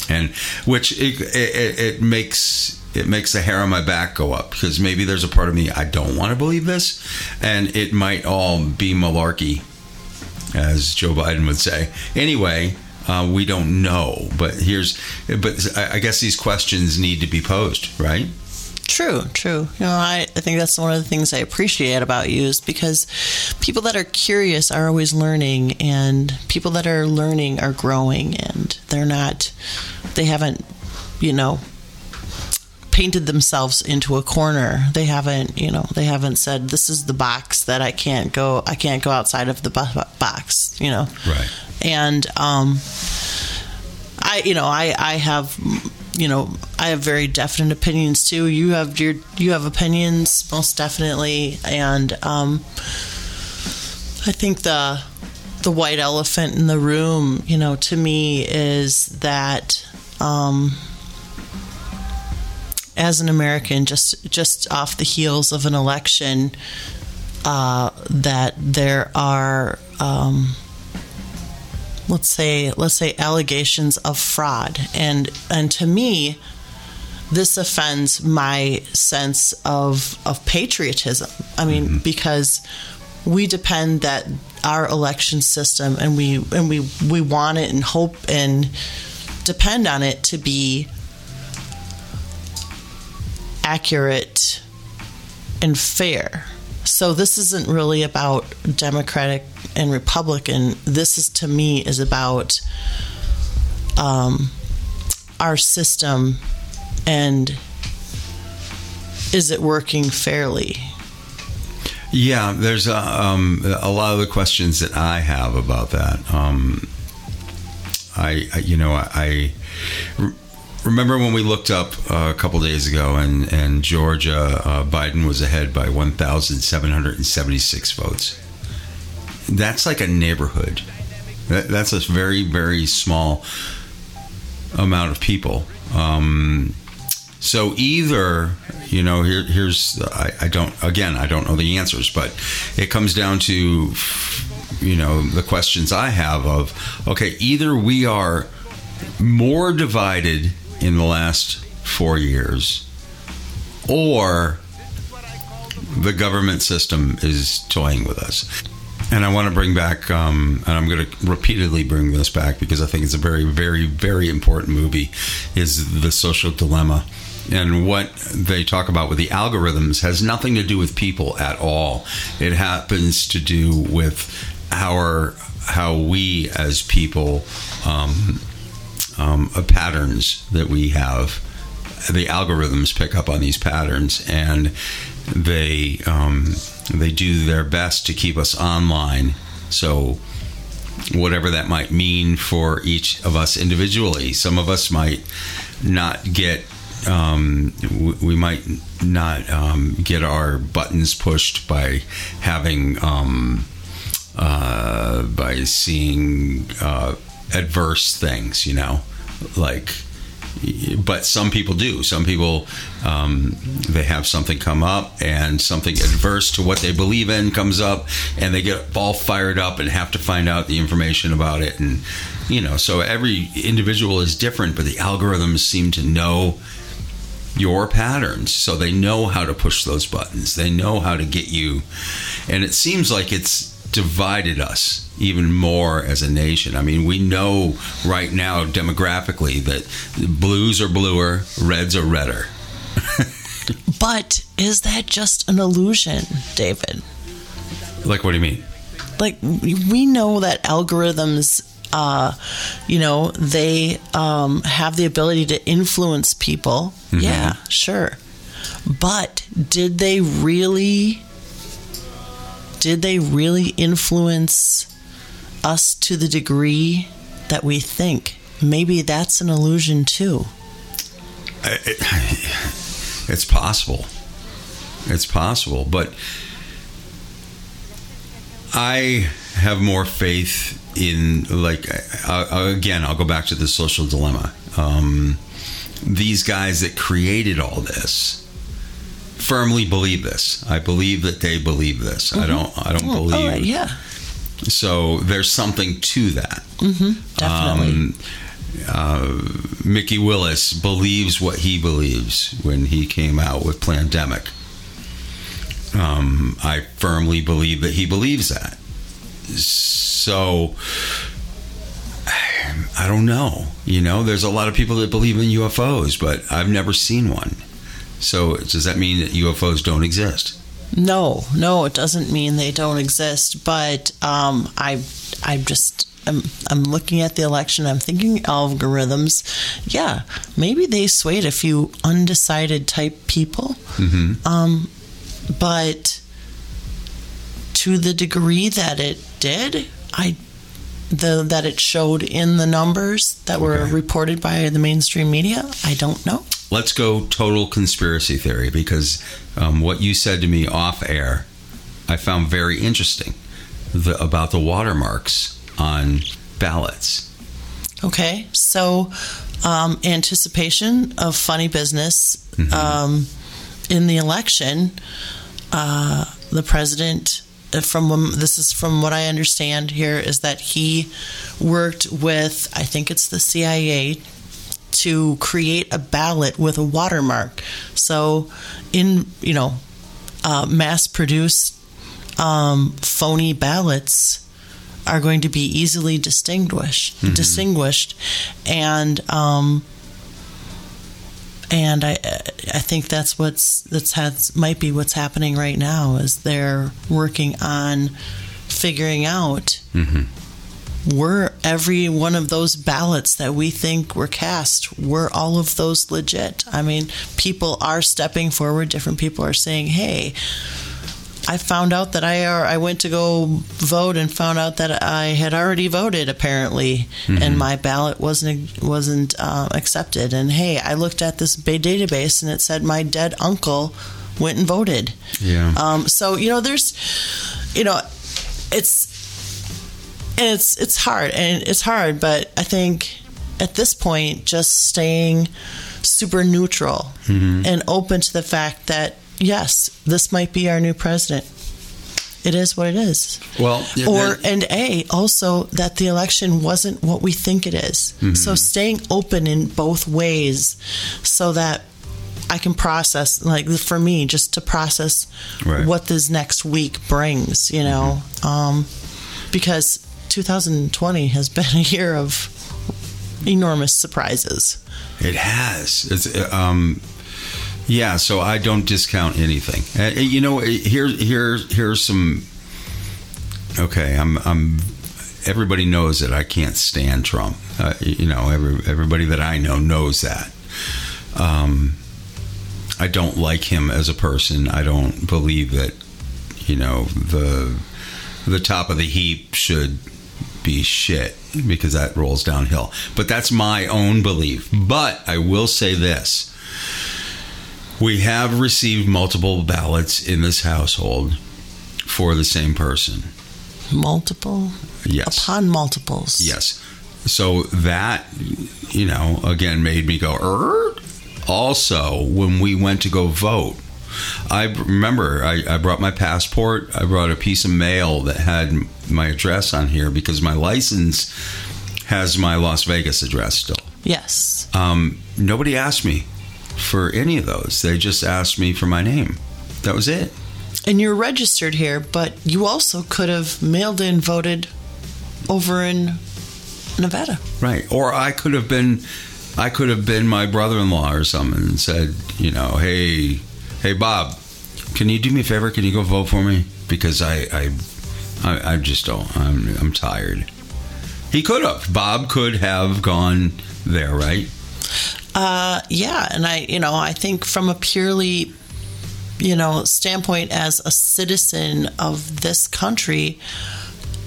Speaker 1: and which it, it, it makes it makes the hair on my back go up because maybe there's a part of me I don't want to believe this and it might all be malarkey as Joe Biden would say. Anyway uh, we don't know but here's but I I guess these questions need to be posed right
Speaker 3: True, true. You know, I, I think that's one of the things I appreciate about you is because people that are curious are always learning, and people that are learning are growing, and they're not, they haven't, you know, painted themselves into a corner. They haven't, you know, they haven't said this is the box that I can't go, I can't go outside of the box, you know
Speaker 1: right
Speaker 3: and um, I, you know, I, I have, you know, I have very definite opinions too. You have your, you have opinions most definitely, and um, I think the, the white elephant in the room, you know, to me is that. Um, as an American, just just off the heels of an election, uh, that there are um, let's say let's say allegations of fraud. And and to me this offends my sense of of patriotism. I mean mm-hmm. because we depend that our election system and we and we we want it and hope and depend on it to be accurate and fair. So this isn't really about democratic and republican this is to me is about um, our system and is it working fairly
Speaker 1: Yeah, there's a, um, a lot of the questions that I have about that. Um, I, I, you know, I re- remember when we looked up uh, a couple days ago, and and Georgia uh, Biden was ahead by 1,776 votes. That's like a neighborhood. That, that's a very very small amount of people. Um, so either, you know, here, here's I, I don't again I don't know the answers, but it comes down to you know the questions I have of okay, either we are more divided in the last four years, or the government system is toying with us. And I want to bring back, um, and I'm going to repeatedly bring this back because I think it's a very, very, very important movie. Is the social dilemma, and what they talk about with the algorithms has nothing to do with people at all. It happens to do with our how we as people um, um, uh, patterns that we have. The algorithms pick up on these patterns, and they um, they do their best to keep us online. So, whatever that might mean for each of us individually, some of us might not get. Um, we might not um, get our buttons pushed by having um, uh, by seeing uh, adverse things, you know, like. But some people do. Some people um, they have something come up, and something adverse to what they believe in comes up, and they get all fired up and have to find out the information about it. And you know, so every individual is different, but the algorithms seem to know your patterns so they know how to push those buttons they know how to get you and it seems like it's divided us even more as a nation i mean we know right now demographically that blues are bluer reds are redder <laughs>
Speaker 3: But is that just an illusion, David?
Speaker 1: like what do you mean
Speaker 3: Like we know that algorithms uh, you know, they um, have the ability to influence people. Yeah, sure. But did they really did they really influence us to the degree that we think? Maybe that's an illusion too.
Speaker 1: It, <laughs> it's possible. It's possible, but I have more faith in like again. I'll go back to the social dilemma. Um, these guys that created all this firmly believe this. I believe that they believe this. I don't. I don't
Speaker 3: Oh,
Speaker 1: believe.
Speaker 3: all right, yeah,
Speaker 1: So there's something to that.
Speaker 3: definitely.
Speaker 1: Um, uh, Mikki Willis believes what he believes when he came out with Plandemic. Um, I firmly believe that he believes that. So I don't know. You know, there's a lot of people that believe in UFOs, but I've never seen one. So does that mean that UFOs don't exist?
Speaker 3: No, no, it doesn't mean they don't exist. But um, I, I just, I'm, I'm looking at the election. I'm thinking algorithms. Yeah, maybe they swayed a few undecided type people. Um, but to the degree that it did, I, the that it showed in the numbers that were
Speaker 1: Okay.
Speaker 3: reported by the mainstream media, I don't know.
Speaker 1: let's go total conspiracy theory because um, what you said to me off air, I found very interesting the, about the watermarks on ballots.
Speaker 3: Okay, so um, anticipation of funny business um, in the election. Uh, the president, from um, this is from what I understand here, is that he worked with I think it's the CIA to create a ballot with a watermark. So, in you know, uh, mass produced um, phony ballots are going to be easily distinguished distinguished and um and I I think that's what's that's has might be what's happening right now is they're working on figuring out mm-hmm. were every one of those ballots that we think were cast were all of those legit? I mean people are stepping forward. Different people are saying hey I found out that I uh, I went to go vote and found out that I had already voted apparently, and my ballot wasn't wasn't uh, accepted. And hey, I looked at this database and it said my dead uncle went and voted.
Speaker 1: Yeah.
Speaker 3: Um, so you know, there's, you know, it's and it's it's hard and it's hard, but I think at this point, just staying super neutral and open to the fact that yes, this might be our new president. It is what it is.
Speaker 1: Well, yeah,
Speaker 3: or and a also that the election wasn't what we think it is. So staying open in both ways, so that I can process, like for me, just to process
Speaker 1: Right.
Speaker 3: what this next week brings. You know, um, because 2020 has been a year of enormous surprises.
Speaker 1: It has. It's um, yeah. So I don't discount anything. Uh, you know, here, here, here's some. Okay, I'm, I'm. Everybody knows that I can't stand Trump. Uh, you know, every, everybody that I know knows that. Um, I don't like him as a person. I don't believe that. You know, the the top of the heap should be shit because that rolls downhill. But that's my own belief. But I will say this. We have received multiple ballots in this household for the same person.
Speaker 3: Multiple
Speaker 1: Yes.
Speaker 3: upon multiples.
Speaker 1: Yes. So that, you know, again made me go, er. Also, when we went to go vote, I remember I, I brought my passport. I brought a piece of mail that had my address on here because my license has my Las Vegas address still.
Speaker 3: Yes.
Speaker 1: Um, nobody asked me for any of those. They just asked me for my name. That was it.
Speaker 3: And you're registered here, but you also could have mailed in voted over in Nevada.
Speaker 1: Right. Or I could have been I could have been my brother-in-law or something and said, you know, hey, hey Bob, can you do me a favor? Can you go vote for me? Because I I I, I just don't I'm I'm tired. He could have. Bob could have gone there, right?
Speaker 3: Uh, yeah, and I, you know, I think from a purely, you know, standpoint as a citizen of this country,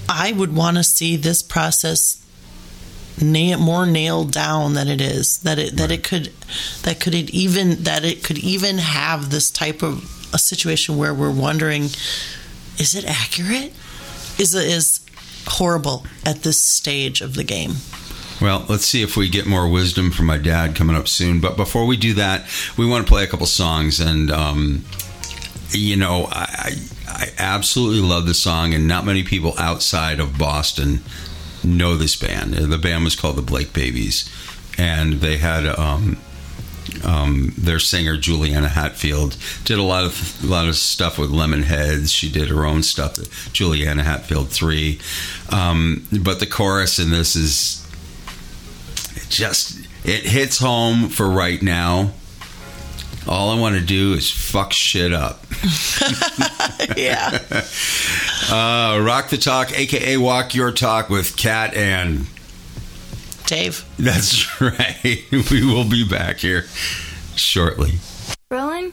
Speaker 3: I would want to see this process na- more nailed down than it is. That it that it could that could it even that it could even have this type of a situation where we're wondering, is it accurate? Is it is horrible at this stage of the game?
Speaker 1: Well, let's see if we get more wisdom from my dad coming up soon. But before we do that, we want to play a couple songs. And, um, you know, I, I, absolutely love the song, and not many people outside of Boston know this band. The band was called the Blake Babies, and they had. Um, um, their singer Juliana Hatfield did a lot of a lot of stuff with Lemonheads. She did her own stuff, Juliana Hatfield three. Um, but the chorus in this is it just it hits home for right now. All I want to do is fuck shit up. <laughs>
Speaker 3: yeah. <laughs>
Speaker 1: Uh, rock the talk, aka walk your talk with Kat and
Speaker 3: Dave.
Speaker 1: that's <laughs> right. We will be back here shortly.
Speaker 7: Rolling?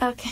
Speaker 7: Okay.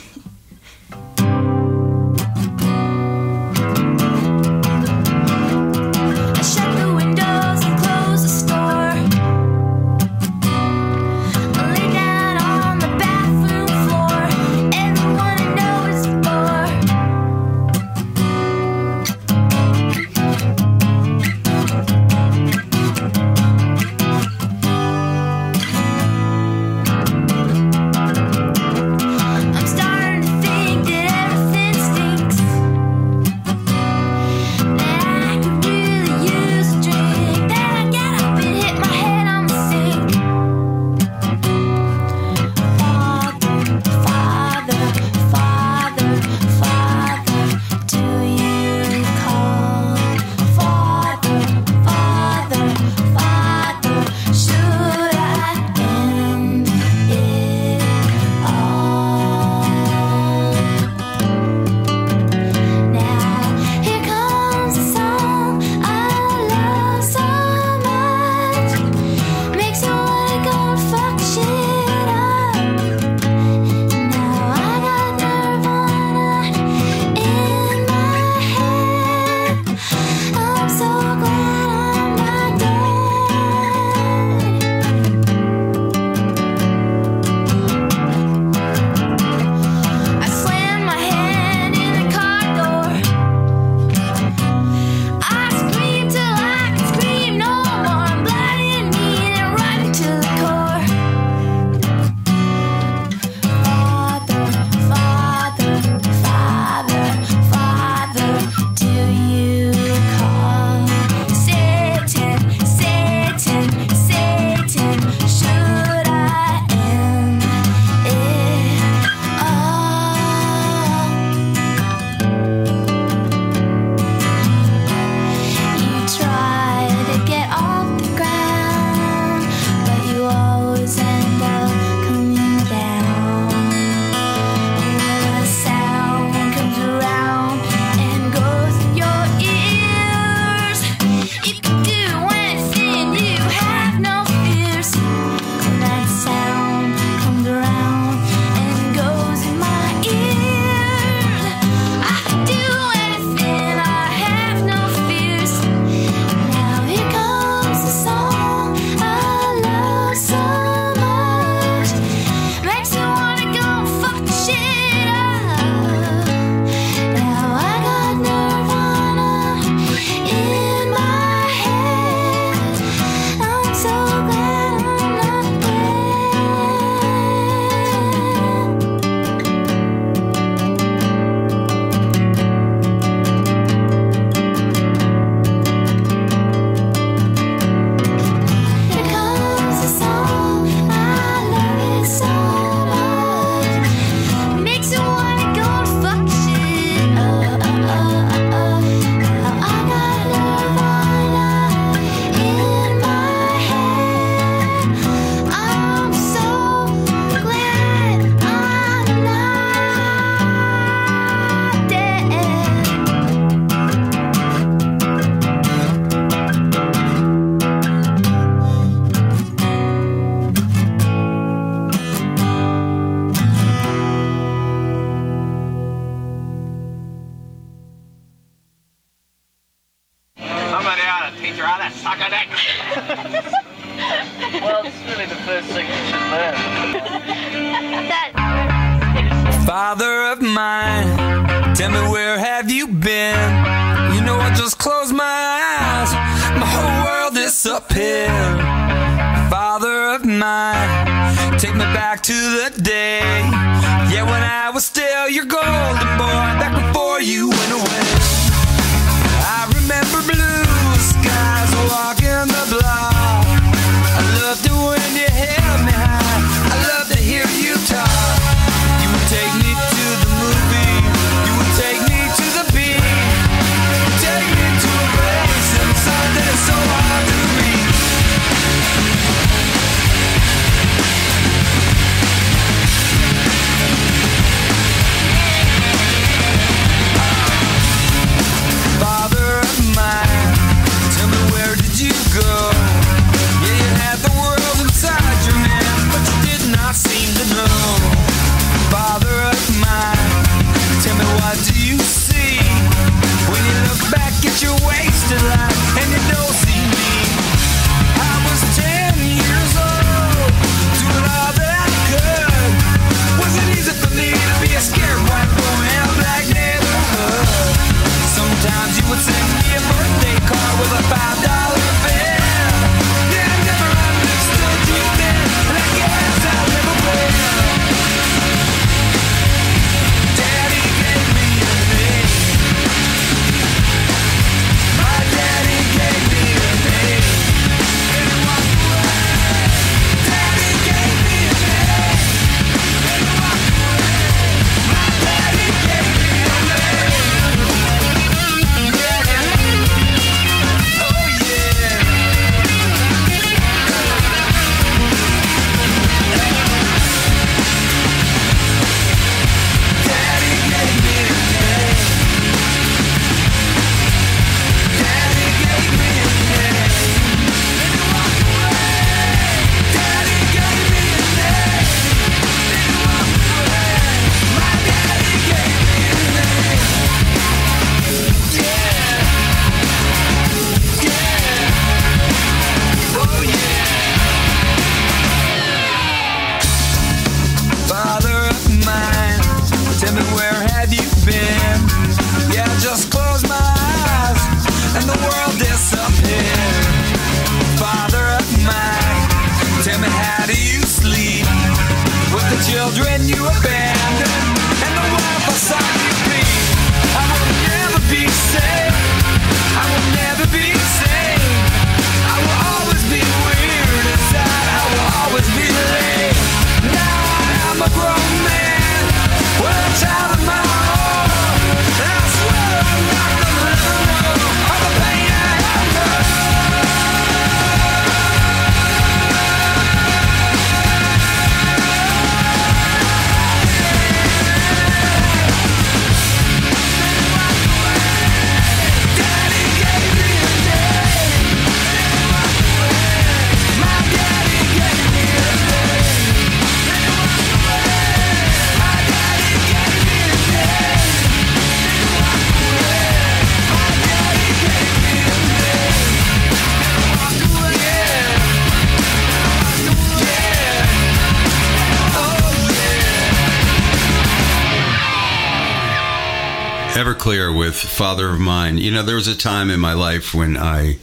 Speaker 8: father of mine. You know,
Speaker 1: there was a time in my life when I.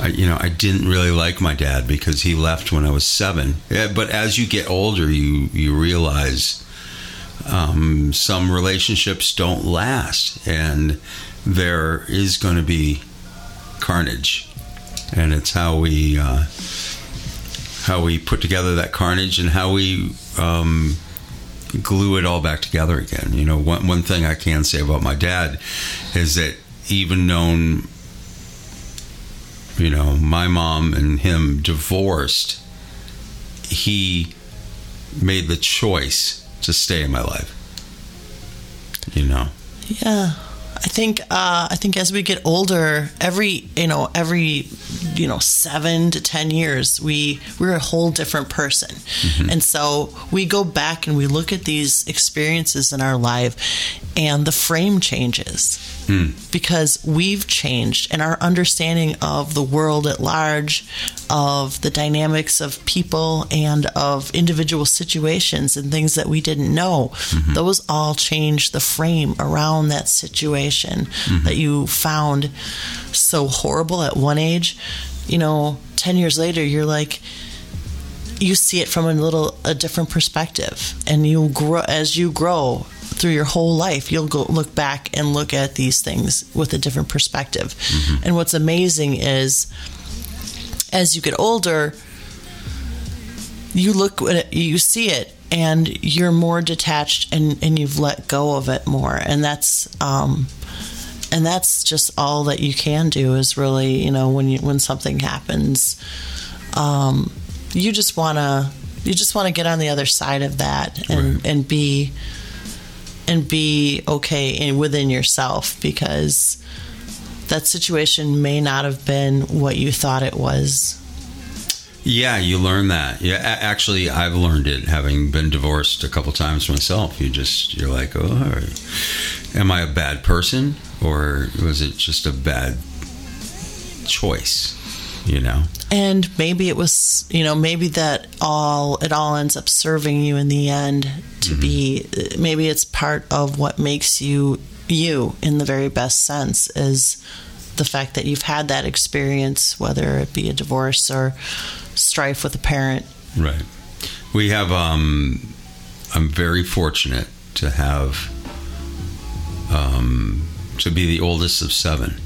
Speaker 1: I, you know, I didn't really like my dad because he left when I was seven. But as you get older, you you realize um, some relationships don't last, and there is going to be carnage, and it's how we uh, how we put together that carnage and how we um, glue it all back together again. You know, one, one thing I can say about my dad is that even known, you know, my mom and him divorced, he made the choice to stay in my life. You know?
Speaker 3: Yeah. I think uh, I think as we get older, every you know every you know seven to ten years, we we're a whole different person, and so we go back and we look at these experiences in our life, and the frame changes. Because we've changed and our understanding of the world at large, of the dynamics of people and of individual situations and things that we didn't know, mm-hmm. those all change the frame around that situation mm-hmm. that you found so horrible at one age. You know, 10 years later, you're like, you see it from a little a different perspective. And you grow as you grow through your whole life you'll go look back and look at these things with a different perspective. Mm-hmm. And what's amazing is as you get older you look at it you see it and you're more detached and and you've let go of it more and that's um and that's just all that you can do is really you know when you when something happens um you just want to you just want to get on the other side of that and
Speaker 1: Right.
Speaker 3: and be and be okay in within yourself because that situation may not have been what you thought it was.
Speaker 1: Yeah, you learn that. Yeah, actually, I've learned it having been divorced a couple times myself. You just you're like, oh, am I a bad person or was it just a bad choice? You know.
Speaker 3: And maybe it was, you know, maybe that all it all ends up serving you in the end to be maybe it's part of what makes you you in the very best sense is the fact that you've had that experience whether it be a divorce or strife with a parent.
Speaker 1: Right. We have. Um, I'm very fortunate to have. Um, to be the oldest of seven.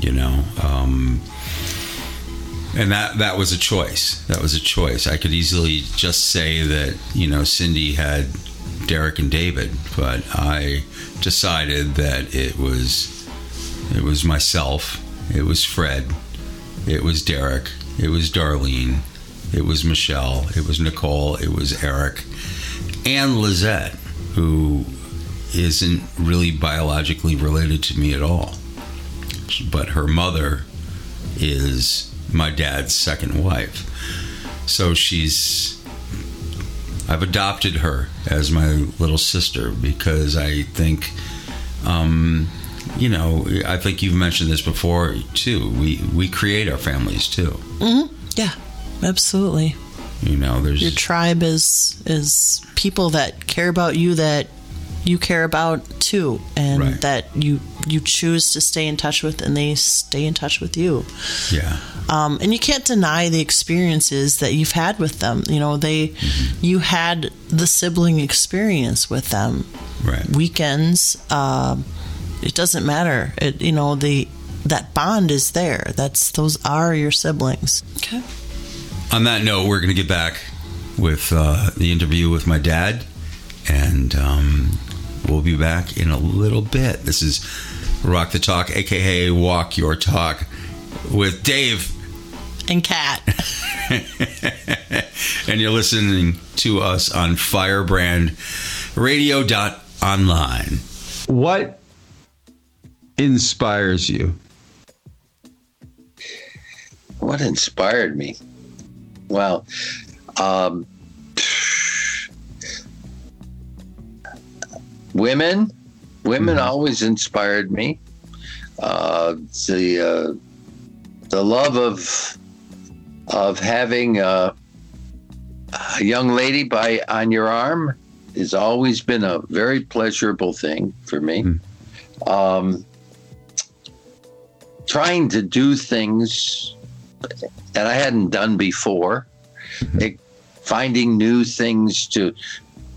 Speaker 1: You know. Um, and that that was a choice. That was a choice. I could easily just say that you know Cindy had Derek and David, but I decided that it was it was myself. It was Fred. It was Derek. It was Darlene. It was Michelle. It was Nicole. It was Eric. And Lizette, who isn't really biologically related to me at all. But her mother is my dad's second wife. So she's. I've adopted her as my little sister because I think um, you know, I think you've mentioned this before too. We we create our families too.
Speaker 3: Yeah, absolutely.
Speaker 1: You know, there's
Speaker 3: Your tribe is is people that care about you that you care about too and
Speaker 1: Right.
Speaker 3: that you you choose to stay in touch with and they stay in touch with you.
Speaker 1: yeah,
Speaker 3: um, and you can't deny the experiences that you've had with them. You know, they, you had the sibling experience with them.
Speaker 1: right.
Speaker 3: Weekends, um, it doesn't matter. It, you know, the that bond is there. That's those are your siblings. Okay.
Speaker 1: On that note, we're going to get back with uh, the interview with my dad, and um, we'll be back in a little bit. This is Rock the Talk, aka Walk Your Talk, with Dave.
Speaker 3: And Kat, <laughs>
Speaker 1: and you're listening to us on Firebrand Radio.online.
Speaker 6: What inspires you?
Speaker 5: What inspired me? Well, um, <sighs> women, women always inspired me. Uh, the uh, the love of of having a, a young lady by on your arm has always been a very pleasurable thing for me. Um, trying to do things that I hadn't done before, eh, finding new things to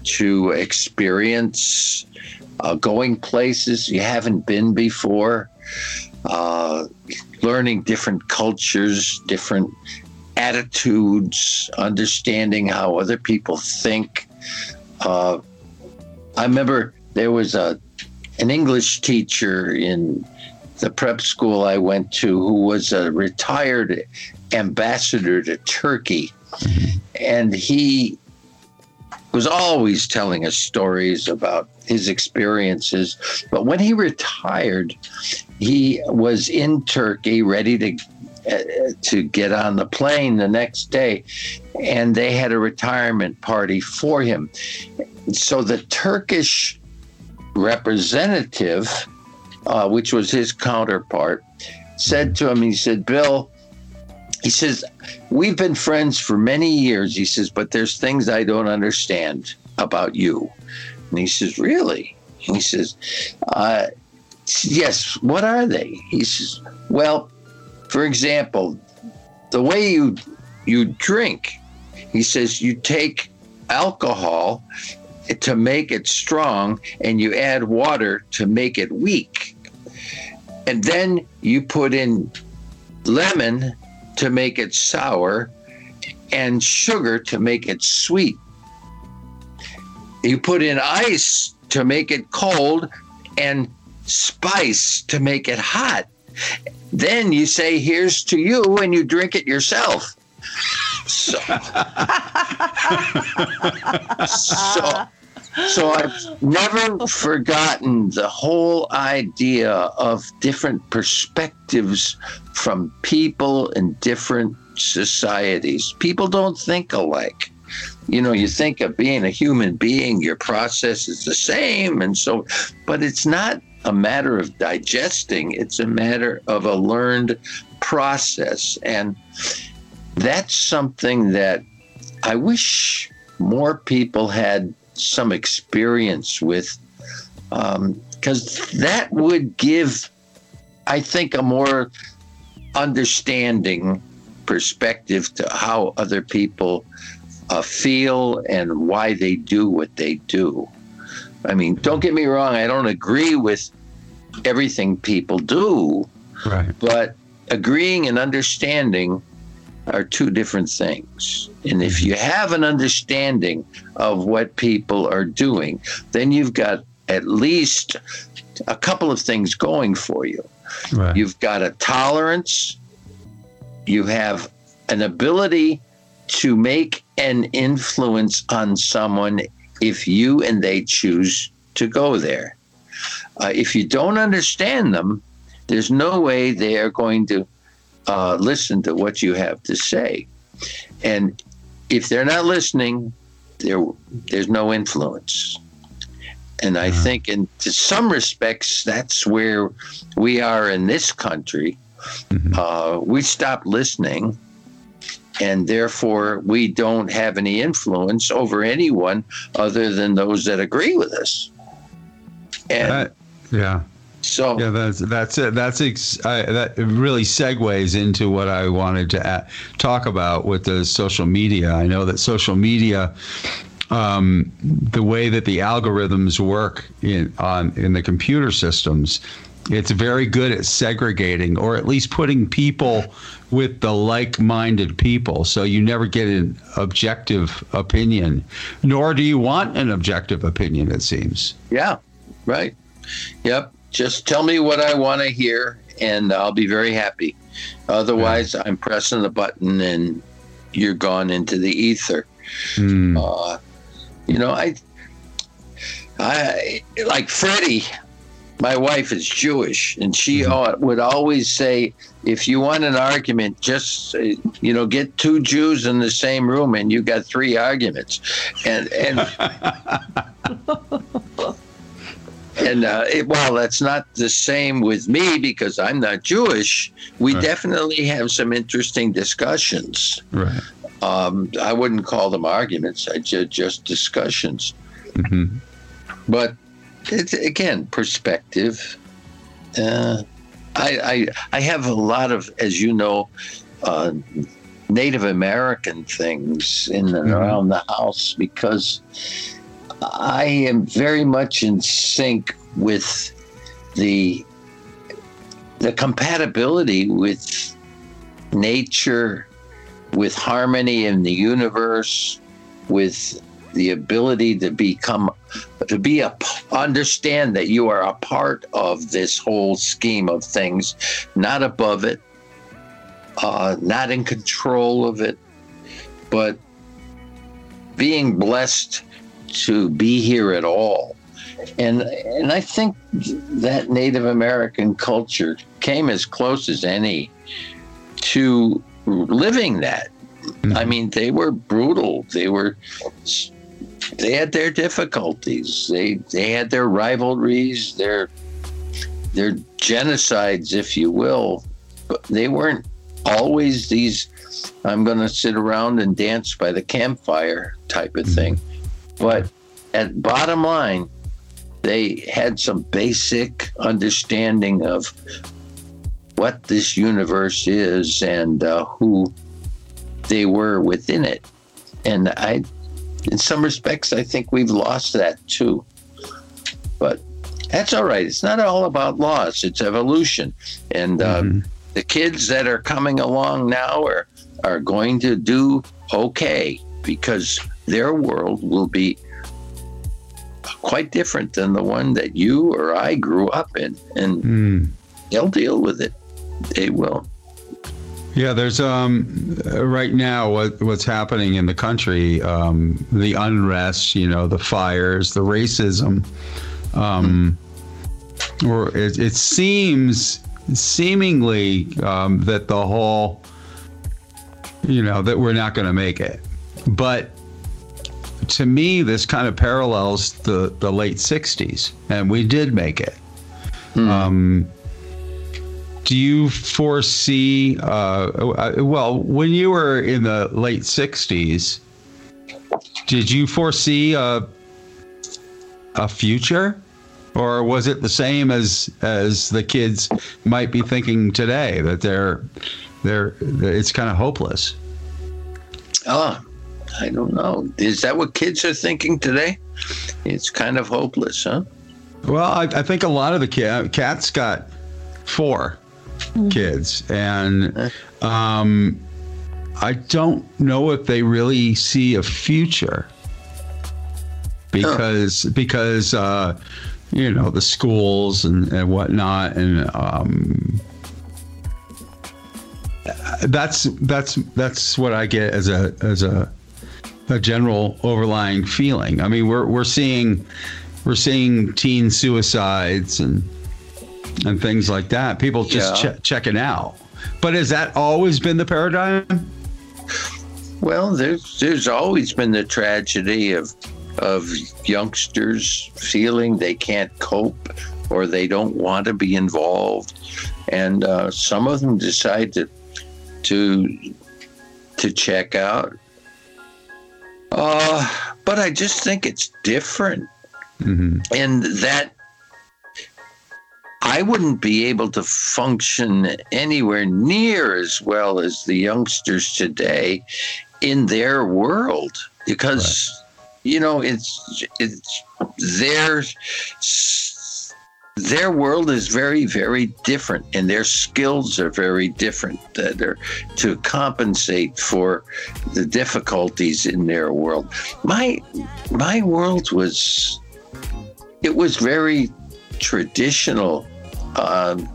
Speaker 5: to experience, uh, going places you haven't been before, uh, learning different cultures, different attitudes, understanding how other people think. Uh, I remember there was a an English teacher in the prep school I went to who was a retired ambassador to Turkey. And he was always telling us stories about his experiences. But when he retired, he was in Turkey, ready to uh, to get on the plane the next day, and they had a retirement party for him. So the Turkish representative, uh, which was his counterpart, said to him, he said, Bill, he says, We've been friends for many years. He says, But there's things I don't understand about you. And he says, Really? And he says, uh, Yes, what are they? He says, Well, for example, the way you you drink, he says, you take alcohol to make it strong and you add water to make it weak. And then you put in lemon to make it sour and sugar to make it sweet. You put in ice to make it cold and spice to make it hot. Then you say, Here's to you, and you drink it yourself. So, <laughs> so, so I've never forgotten the whole idea of different perspectives from people in different societies. People don't think alike. You know, you think of being a human being, your process is the same. And so, but it's not a matter of digesting, it's a matter of a learned process. And that's something that I wish more people had some experience with, because that would give, I think, a more understanding perspective to how other people uh, feel and why they do what they do. I mean, don't get me wrong, I don't agree with everything people do,
Speaker 6: Right.
Speaker 5: but agreeing and understanding are two different things. And if you have an understanding of what people are doing, then you've got at least a couple of things going for you.
Speaker 6: Right.
Speaker 5: You've got a tolerance, you have an ability to make an influence on someone if you and they choose to go there. Uh, if you don't understand them, there's no way they are going to uh, listen to what you have to say. And if they're not listening, there there's no influence. And I think, in to some respects, that's where we are in this country. Uh, we stop listening, and therefore we don't have any influence over anyone other than those that agree with us. And
Speaker 6: yeah.
Speaker 5: So,
Speaker 6: Yeah, that's that's it. That's ex- I, that really segues into what I wanted to a talk about with the social media. I know that social media, um, the way that the algorithms work in on in the computer systems, it's very good at segregating or at least putting people with the like-minded people. So you never get an objective opinion, nor do you want an objective opinion. It seems.
Speaker 5: Yeah, right. Yep. Just tell me what I want to hear, and I'll be very happy. Otherwise, I'm pressing the button, and you're gone into the ether.
Speaker 6: Hmm.
Speaker 5: Uh, you know, I, I like Freddie. My wife is Jewish, and she al- would always say, "If you want an argument, just you know, get two Jews in the same room, and you got three arguments." And and <laughs> and uh, it, while that's not the same with me because I'm not Jewish, we
Speaker 6: Right.
Speaker 5: definitely have some interesting discussions.
Speaker 6: Right.
Speaker 5: Um, I wouldn't call them arguments; I ju- just discussions.
Speaker 6: hmm
Speaker 5: But it's again perspective. Uh, I, I I have a lot of, as you know, uh, Native American things in and
Speaker 6: Mhm.
Speaker 5: around the house because I am very much in sync with the the compatibility with nature, with harmony in the universe, with the ability to become to be a understand that you are a part of this whole scheme of things not above it uh, not in control of it but being blessed to be here at all. And and I think that Native American culture came as close as any to living that. I mm-hmm. mean, they were brutal. They were they had their difficulties. They they had their rivalries, their their genocides, if you will. But they weren't always these I'm going to sit around and dance by the campfire type of mm-hmm. thing. But at bottom line, they had some basic understanding of what this universe is and uh, who they were within it. And I, in some respects, I think we've lost that too. But that's all right. It's not all about loss, it's evolution. And uh, the kids that are coming along now are, are going to do okay because their world will be quite different than the one that you or I grew up in. And
Speaker 1: Hmm.
Speaker 5: they'll deal with it. They will.
Speaker 1: Yeah, there's um right now what what's happening in the country, um, the unrest, you know, the fires, the racism, um, or it, it seems seemingly um, that the whole, you know, that we're not going to make it, but to me, this kind of parallels the the late '60s, and we did make it. Um, do you foresee uh, uh, well when you were in the late 60s did you foresee a, a future? Or was it the same as as the kids might be thinking today that they're they're it's kind of hopeless?
Speaker 5: Oh, I don't know. Is that what kids are thinking today? It's kind of hopeless, huh?
Speaker 1: Well, I, I think a lot of the kids, Kat Kat's got 4 kids, and um, I don't know if they really see a future because because uh, you know the schools and, and whatnot, and um, that's that's that's what I get as a as a a general overlying feeling. I mean, we're we're seeing we're seeing teen suicides and and things like that. People just
Speaker 5: Yeah.
Speaker 1: che- checking out. But has that always been the paradigm?
Speaker 5: Well, there's there's always been the tragedy of of youngsters feeling they can't cope or they don't want to be involved, and uh, some of them decide to to to check out. Uh, but I just think it's different,
Speaker 1: Mm-hmm.
Speaker 5: and that I wouldn't be able to function anywhere near as well as the youngsters today in their world because you know it's it's their their world is very very different and their skills are very different. That are to compensate for the difficulties in their world. My my world was it was very traditional. Um,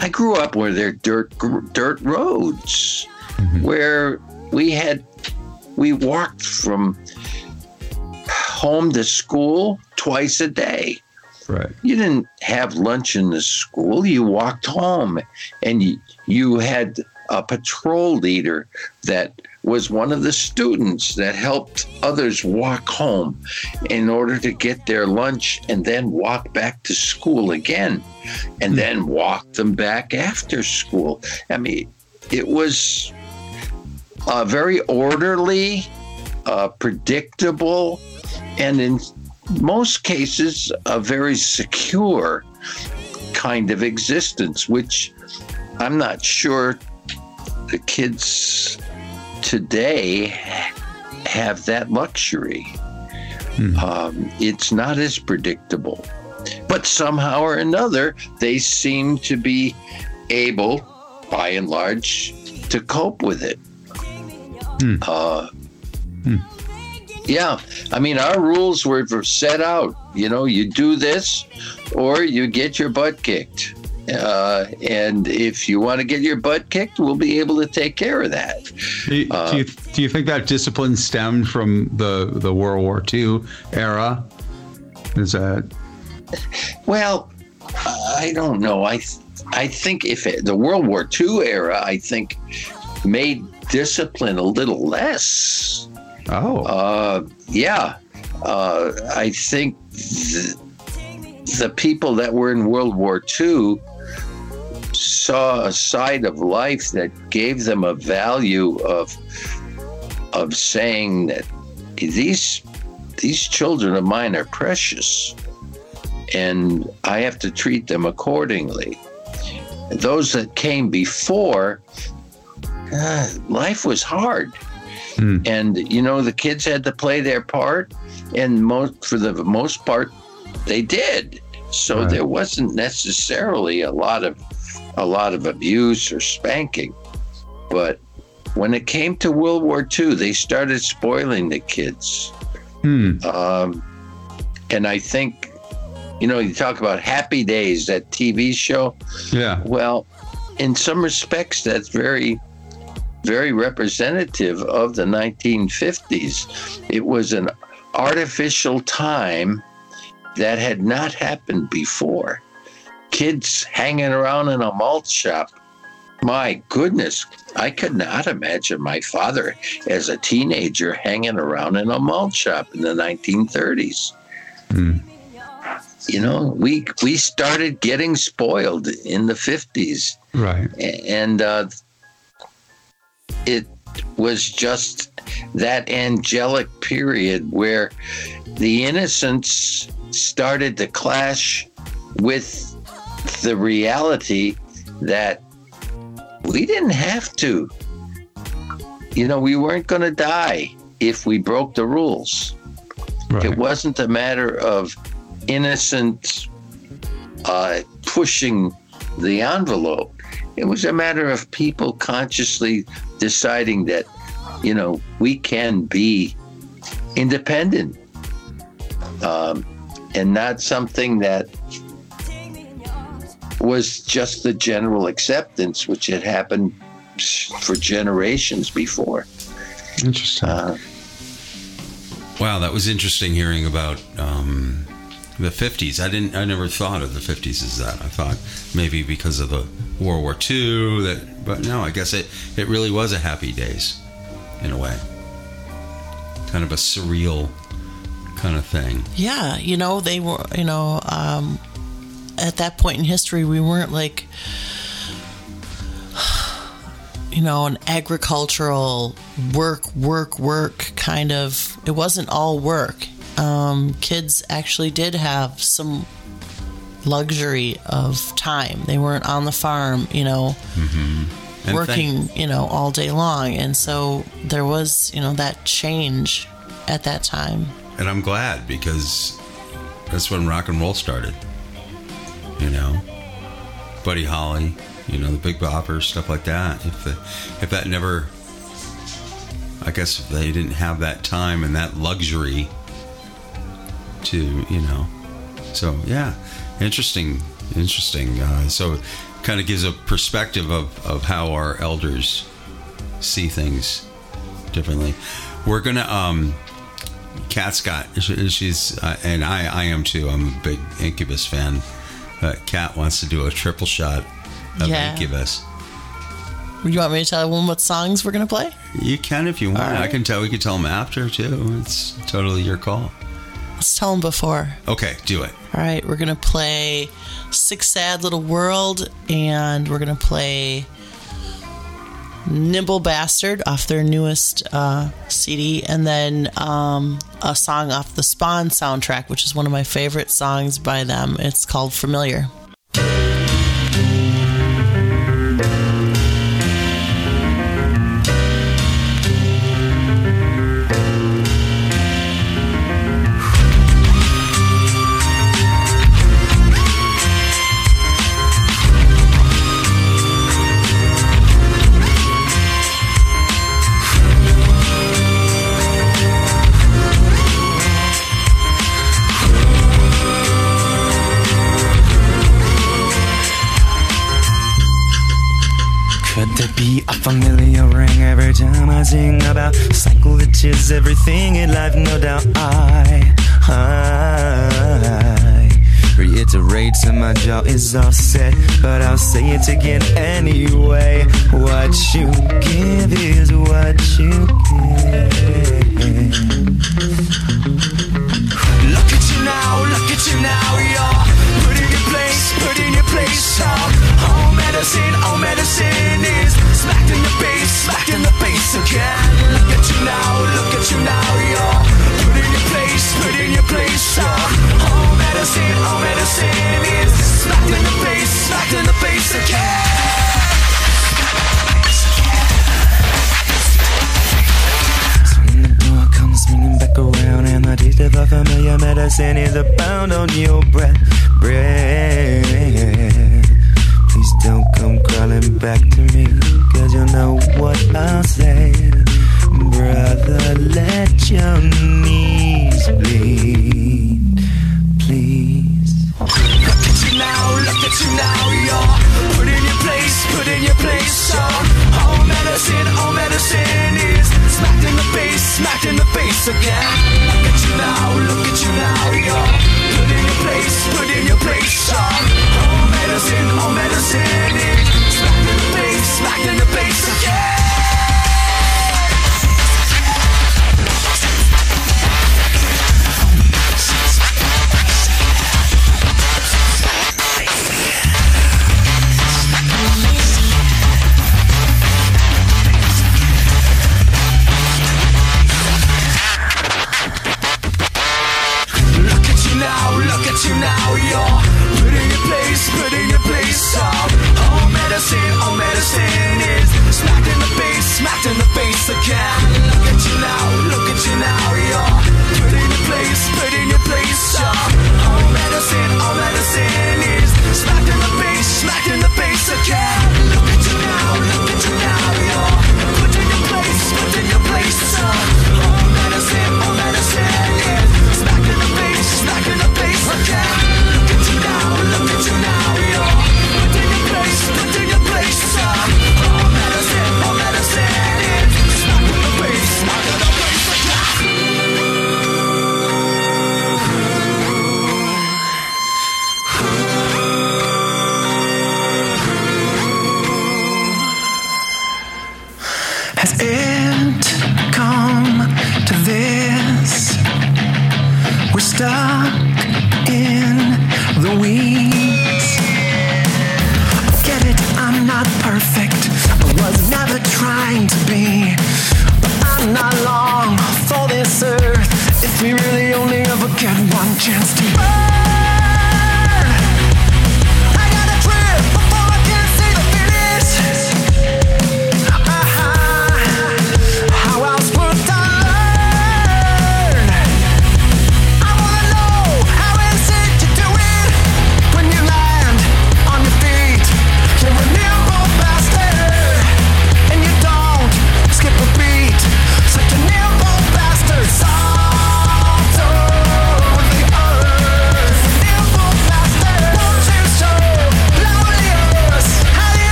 Speaker 5: I grew up where there dirt dirt roads, where we had we walked from home to school twice a day.
Speaker 1: Right.
Speaker 5: You didn't have lunch in the school. You walked home, and you, you had a patrol leader that was one of the students that helped others walk home in order to get their lunch and then walk back to school again and then walk them back after school. I mean, it was uh, very orderly, uh, predictable, and in most cases, a very secure kind of existence, which I'm not sure the kids today have that luxury. Um, it's not as predictable. But somehow or another, they seem to be able, by and large, to cope with it. Uh, Yeah, I mean, our rules were set out. You know, you do this or you get your butt kicked. Uh, and if you want to get your butt kicked, we'll be able to take care of that.
Speaker 6: Do you, do you do you think that discipline stemmed from the the World War II era? Is that
Speaker 5: Well, I don't know. I I think if it, the World War II era, I think made discipline a little less.
Speaker 6: Oh.
Speaker 5: Uh, yeah, uh, I think th- the people that were in World War II saw a side of life that gave them a value of of saying that these these children of mine are precious, and I have to treat them accordingly. Those that came before, uh, life was hard and you know the kids had to play their part and most for the most part they did. So
Speaker 6: Right.
Speaker 5: there wasn't necessarily a lot of a lot of abuse or spanking. But when it came to world war ii they started spoiling the kids.
Speaker 6: Hmm.
Speaker 5: um, and i think you know you talk about happy days that tv show.
Speaker 6: Yeah.
Speaker 5: Well, in some respects, that's very, very representative of the 1950s. It was an artificial time that had not happened before. Kids hanging around in a malt shop. My goodness, I could not imagine my father as a teenager hanging around in a malt shop in the 1930s. You know, we we started getting spoiled in the 50s
Speaker 6: right
Speaker 5: and uh, it was just that angelic period where the innocence started to clash with the reality that we didn't have to. You know, we weren't going to die if we broke the rules.
Speaker 6: right
Speaker 5: It wasn't a matter of innocent uh, pushing the envelope. It was a matter of people consciously deciding that, you know, we can be independent um, and not something that was just the general acceptance, which had happened for generations before.
Speaker 6: interesting
Speaker 5: Uh,
Speaker 1: Wow, that was interesting hearing about um, the 50s. I didn't. I never thought of the 50s as that. I thought maybe because of the World War II that, but no. I guess it it really was a happy days, in a way. Kind of a surreal kind of thing.
Speaker 3: Yeah, you know, they were, you know, um, at that point in history, we weren't like, <sighs> you know, an agricultural work, work, work kind of. It wasn't all work. Um, kids actually did have some luxury of time. They weren't on the farm, you know, mm-hmm.
Speaker 1: And
Speaker 3: working,
Speaker 1: thank-
Speaker 3: you know, all day long. And so there was, you know, that change at that time.
Speaker 1: and I'm glad because that's when rock and roll started. You know, Buddy Holly, you know, the Big Boppers, stuff like that. If the, if that never, I guess if they didn't have that time and that luxury to, you know, so yeah, interesting, interesting. Uh, so, kind of gives a perspective of of how our elders see things differently. We're gonna um Kat Scott, she's uh, and I, I am too. I'm a big Incubus fan. Uh, Kat wants to do a triple shot of
Speaker 3: Yeah.
Speaker 1: Incubus.
Speaker 3: You want me to tell everyone what songs we're going to play?
Speaker 1: You can if you want.
Speaker 3: Right.
Speaker 1: I can tell. We can tell them after too. It's totally your call.
Speaker 3: Let's tell them before.
Speaker 1: Okay, do it.
Speaker 3: All right, we're going to play Sick Sad Little World and we're going to play Nimble Bastard off their newest uh, CD and then um, a song off the Spawn soundtrack, which is one of my favorite songs by them. It's called Familiar.
Speaker 4: Familiar ring every time I sing about cycle which is everything in life, no doubt. I, I reiterate, and my jaw is all set, but I'll say it again anyway. What you give is what you get. Look at you now, look at you now, you're put in your place, put in your place, y'all. Medicine, oh medicine is smacked in the face, smacked in the face again. Look at you now, look at you now, you're put in your place, put in your place, y'all. Oh medicine, oh medicine is smacked in the face, smacked in the face again. Swinging back around, and the taste of a familiar medicine is abound on your breath. Breath. Crawling back to me, cause you know what I'll say. Brother, let your knees bleed. Please. Look at you now, look at you now, you're put in your place, put in your place, y'all. Oh medicine, oh medicine is smacked in the face, smacked in the face again. Look at you now, look at you now, you're put in your place, put in your place, y'all. Oh medicine, oh medicine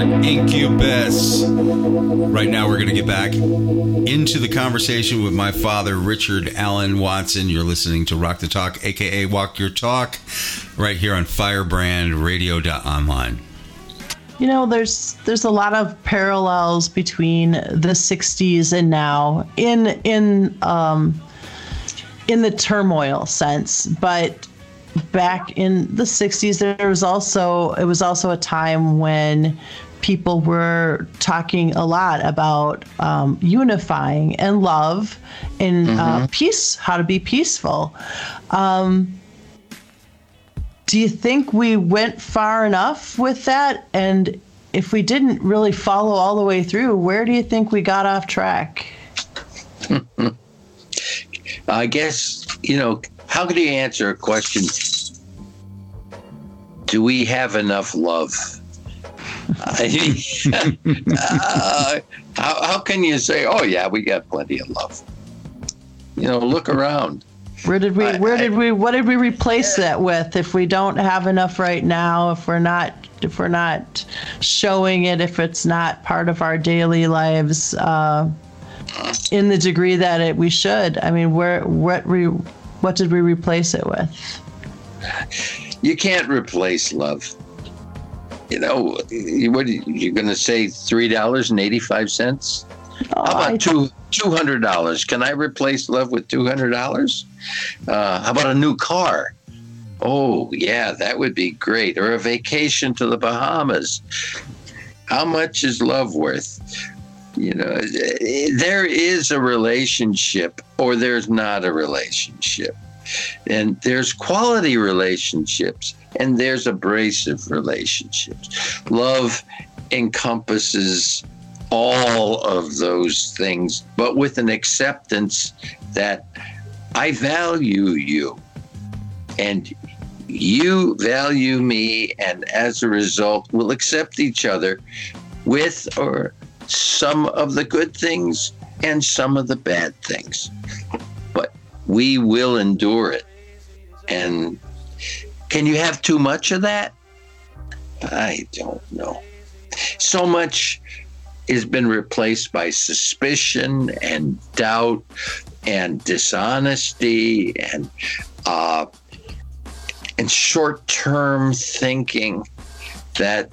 Speaker 4: Incubus. Right now, we're going to get back
Speaker 1: into the conversation with my father, Richard Allen Watson. You're listening to Rock the Talk, aka Walk Your Talk, right here on FirebrandRadio.online.
Speaker 3: You know, there's there's a lot of parallels between the '60s and now in in um, in the turmoil sense, but back in the 60s there was also it was also a time when people were talking a lot about um, unifying and love and uh, peace how to be peaceful. Um, do you think we went far enough with that? And if we didn't really follow all the way through where do you think we got off track? <laughs>
Speaker 5: I guess, you know, how could you answer a question? Do we have enough love? <laughs> Uh, how, how can you say, oh, yeah, we got plenty of love? You know, look around.
Speaker 3: Where did we? Where
Speaker 5: I-
Speaker 3: did we? What did we replace that with? If we don't have enough right now, if we're not, if we're not showing it, if it's not part of our daily lives, uh, in the degree that it we should. I mean, where what we, what did we replace it with?
Speaker 5: You can't replace love. You know, what you're going to say three dollars and eighty five cents?
Speaker 3: Oh,
Speaker 5: How
Speaker 3: I-
Speaker 5: about two two hundred dollars? Can I replace love with two hundred dollars? Uh, how about a new car? Oh yeah, that would be great. Or a vacation to the Bahamas. How much is love worth? You know, there is a relationship, or there's not a relationship, and there's quality relationships, and there's abrasive relationships. Love encompasses all of those things, but with an acceptance that I value you and you value me, and as a result, we'll accept each other with or some of the good things and some of the bad things. But we will endure it. And can you have too much of that? I don't know. So much has been replaced by suspicion and doubt and dishonesty and uh, and short-term thinking that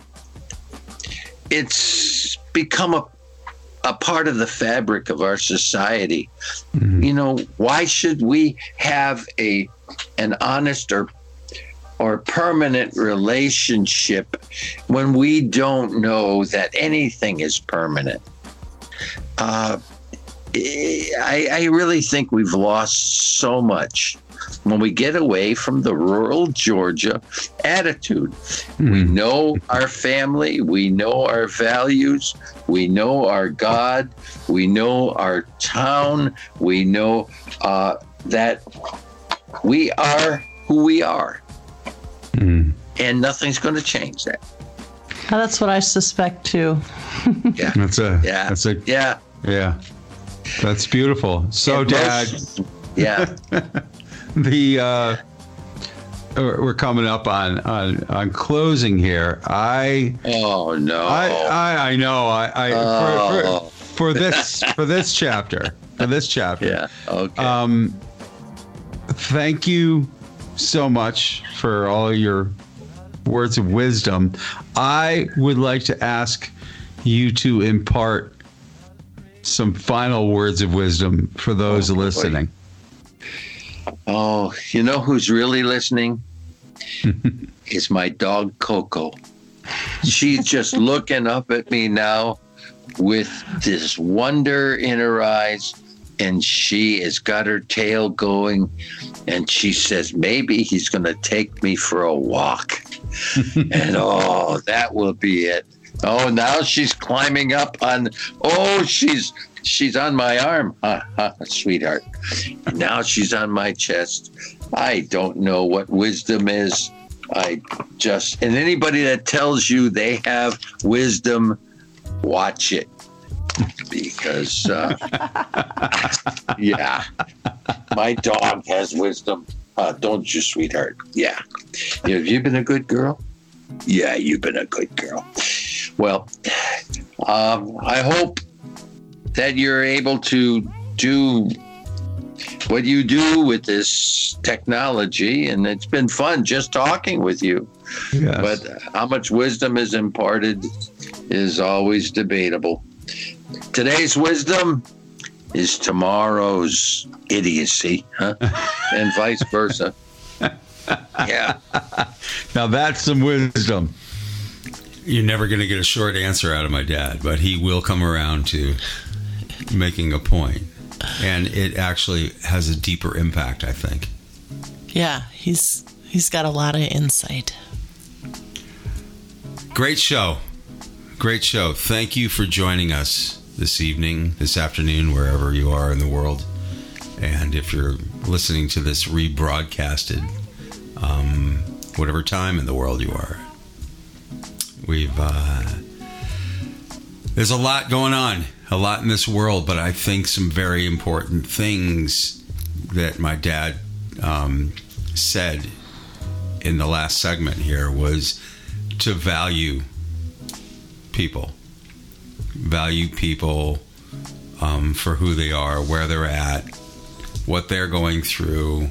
Speaker 5: it's become a a part of the fabric of our society. You know, why should we have a an honest or or permanent relationship when we don't know that anything is permanent? Uh, I, I really think we've lost so much when we get away from the rural Georgia attitude. We know our family, we know our values, we know our God, we know our town, we know uh, that we are who we are. And nothing's going to change that.
Speaker 3: Oh, that's what I suspect too. <laughs>
Speaker 5: Yeah.
Speaker 6: That's a
Speaker 5: Yeah.
Speaker 6: that's a
Speaker 5: Yeah.
Speaker 6: yeah. That's beautiful. So, Dad,
Speaker 5: yeah. <laughs>
Speaker 6: the uh, we're coming up on on on closing here. I
Speaker 5: Oh, no.
Speaker 6: I I, I know. I, I
Speaker 5: Oh.
Speaker 6: for, for, for this for this chapter for this chapter.
Speaker 5: yeah. Okay.
Speaker 6: Um, thank you so much for all your words of wisdom. I would like to ask you to impart some final words of wisdom for those
Speaker 5: Oh, boy. Oh, you know who's really listening? <laughs> is my dog Coco. She's just looking up at me now with this wonder in her eyes, and she has got her tail going, and she says, Maybe he's going to take me for a walk. <laughs> and oh, that will be it. Oh, now she's climbing up on. Oh, she's she's on my arm, sweetheart. Now she's on my chest. I don't know what wisdom is. I just and anybody that tells you they have wisdom, watch it because uh, <laughs> yeah, my dog has wisdom. Uh, don't you, sweetheart? Yeah. Have you been a good girl? Yeah, you've been a good girl. Well, <sighs> um, I hope that you're able to do what you do with this technology, and it's been fun just talking with you.
Speaker 6: Yes.
Speaker 5: But how much wisdom is imparted is always debatable. Today's wisdom is tomorrow's idiocy, huh? <laughs> and vice versa. Yeah.
Speaker 6: now that's some wisdom.
Speaker 1: You're never going to get a short answer out of my dad, but he will come around to making a. And it actually has a deeper impact, I think.
Speaker 3: Yeah, he's he's got a lot of insight.
Speaker 1: Great show. Great show. Thank you for joining us this evening, this afternoon, wherever you are in the world. And if you're listening to this rebroadcasted, um, whatever time in the world you are, we've, uh, there's a lot going on, a lot in this world, but I think some very important things that my dad um, said in the last segment here was to value people, value people um, for who they are, where they're at, what they're going through,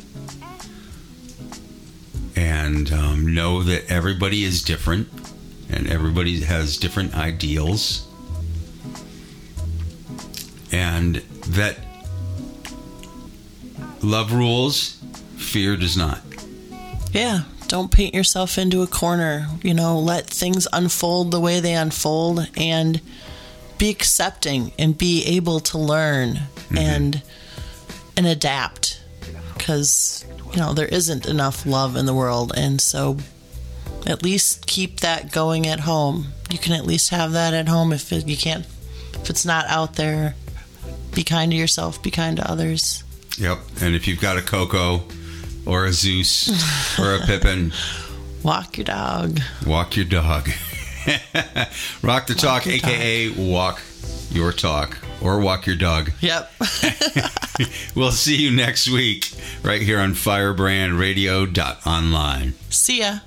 Speaker 1: and um, know that everybody is different and everybody has different ideals, and that love rules, fear does not.
Speaker 3: Yeah, don't paint yourself into a corner. You know, let things unfold the way they unfold and be accepting and be able to learn mm-hmm. and and adapt. Because you know there isn't enough love in the world. And so at least keep that going at home. You can at least have that at home if it, you can't if it's not out there be kind to yourself be kind to others
Speaker 1: Yep. And if you've got a Coco or a Zeus <laughs> or a Pippin,
Speaker 3: walk your dog
Speaker 1: walk your dog. <laughs> Rock the talk,
Speaker 3: your
Speaker 1: aka walk your talk or walk your dog. <laughs>
Speaker 3: yep
Speaker 1: We'll see you next week right here on firebrandradio.online.
Speaker 3: see ya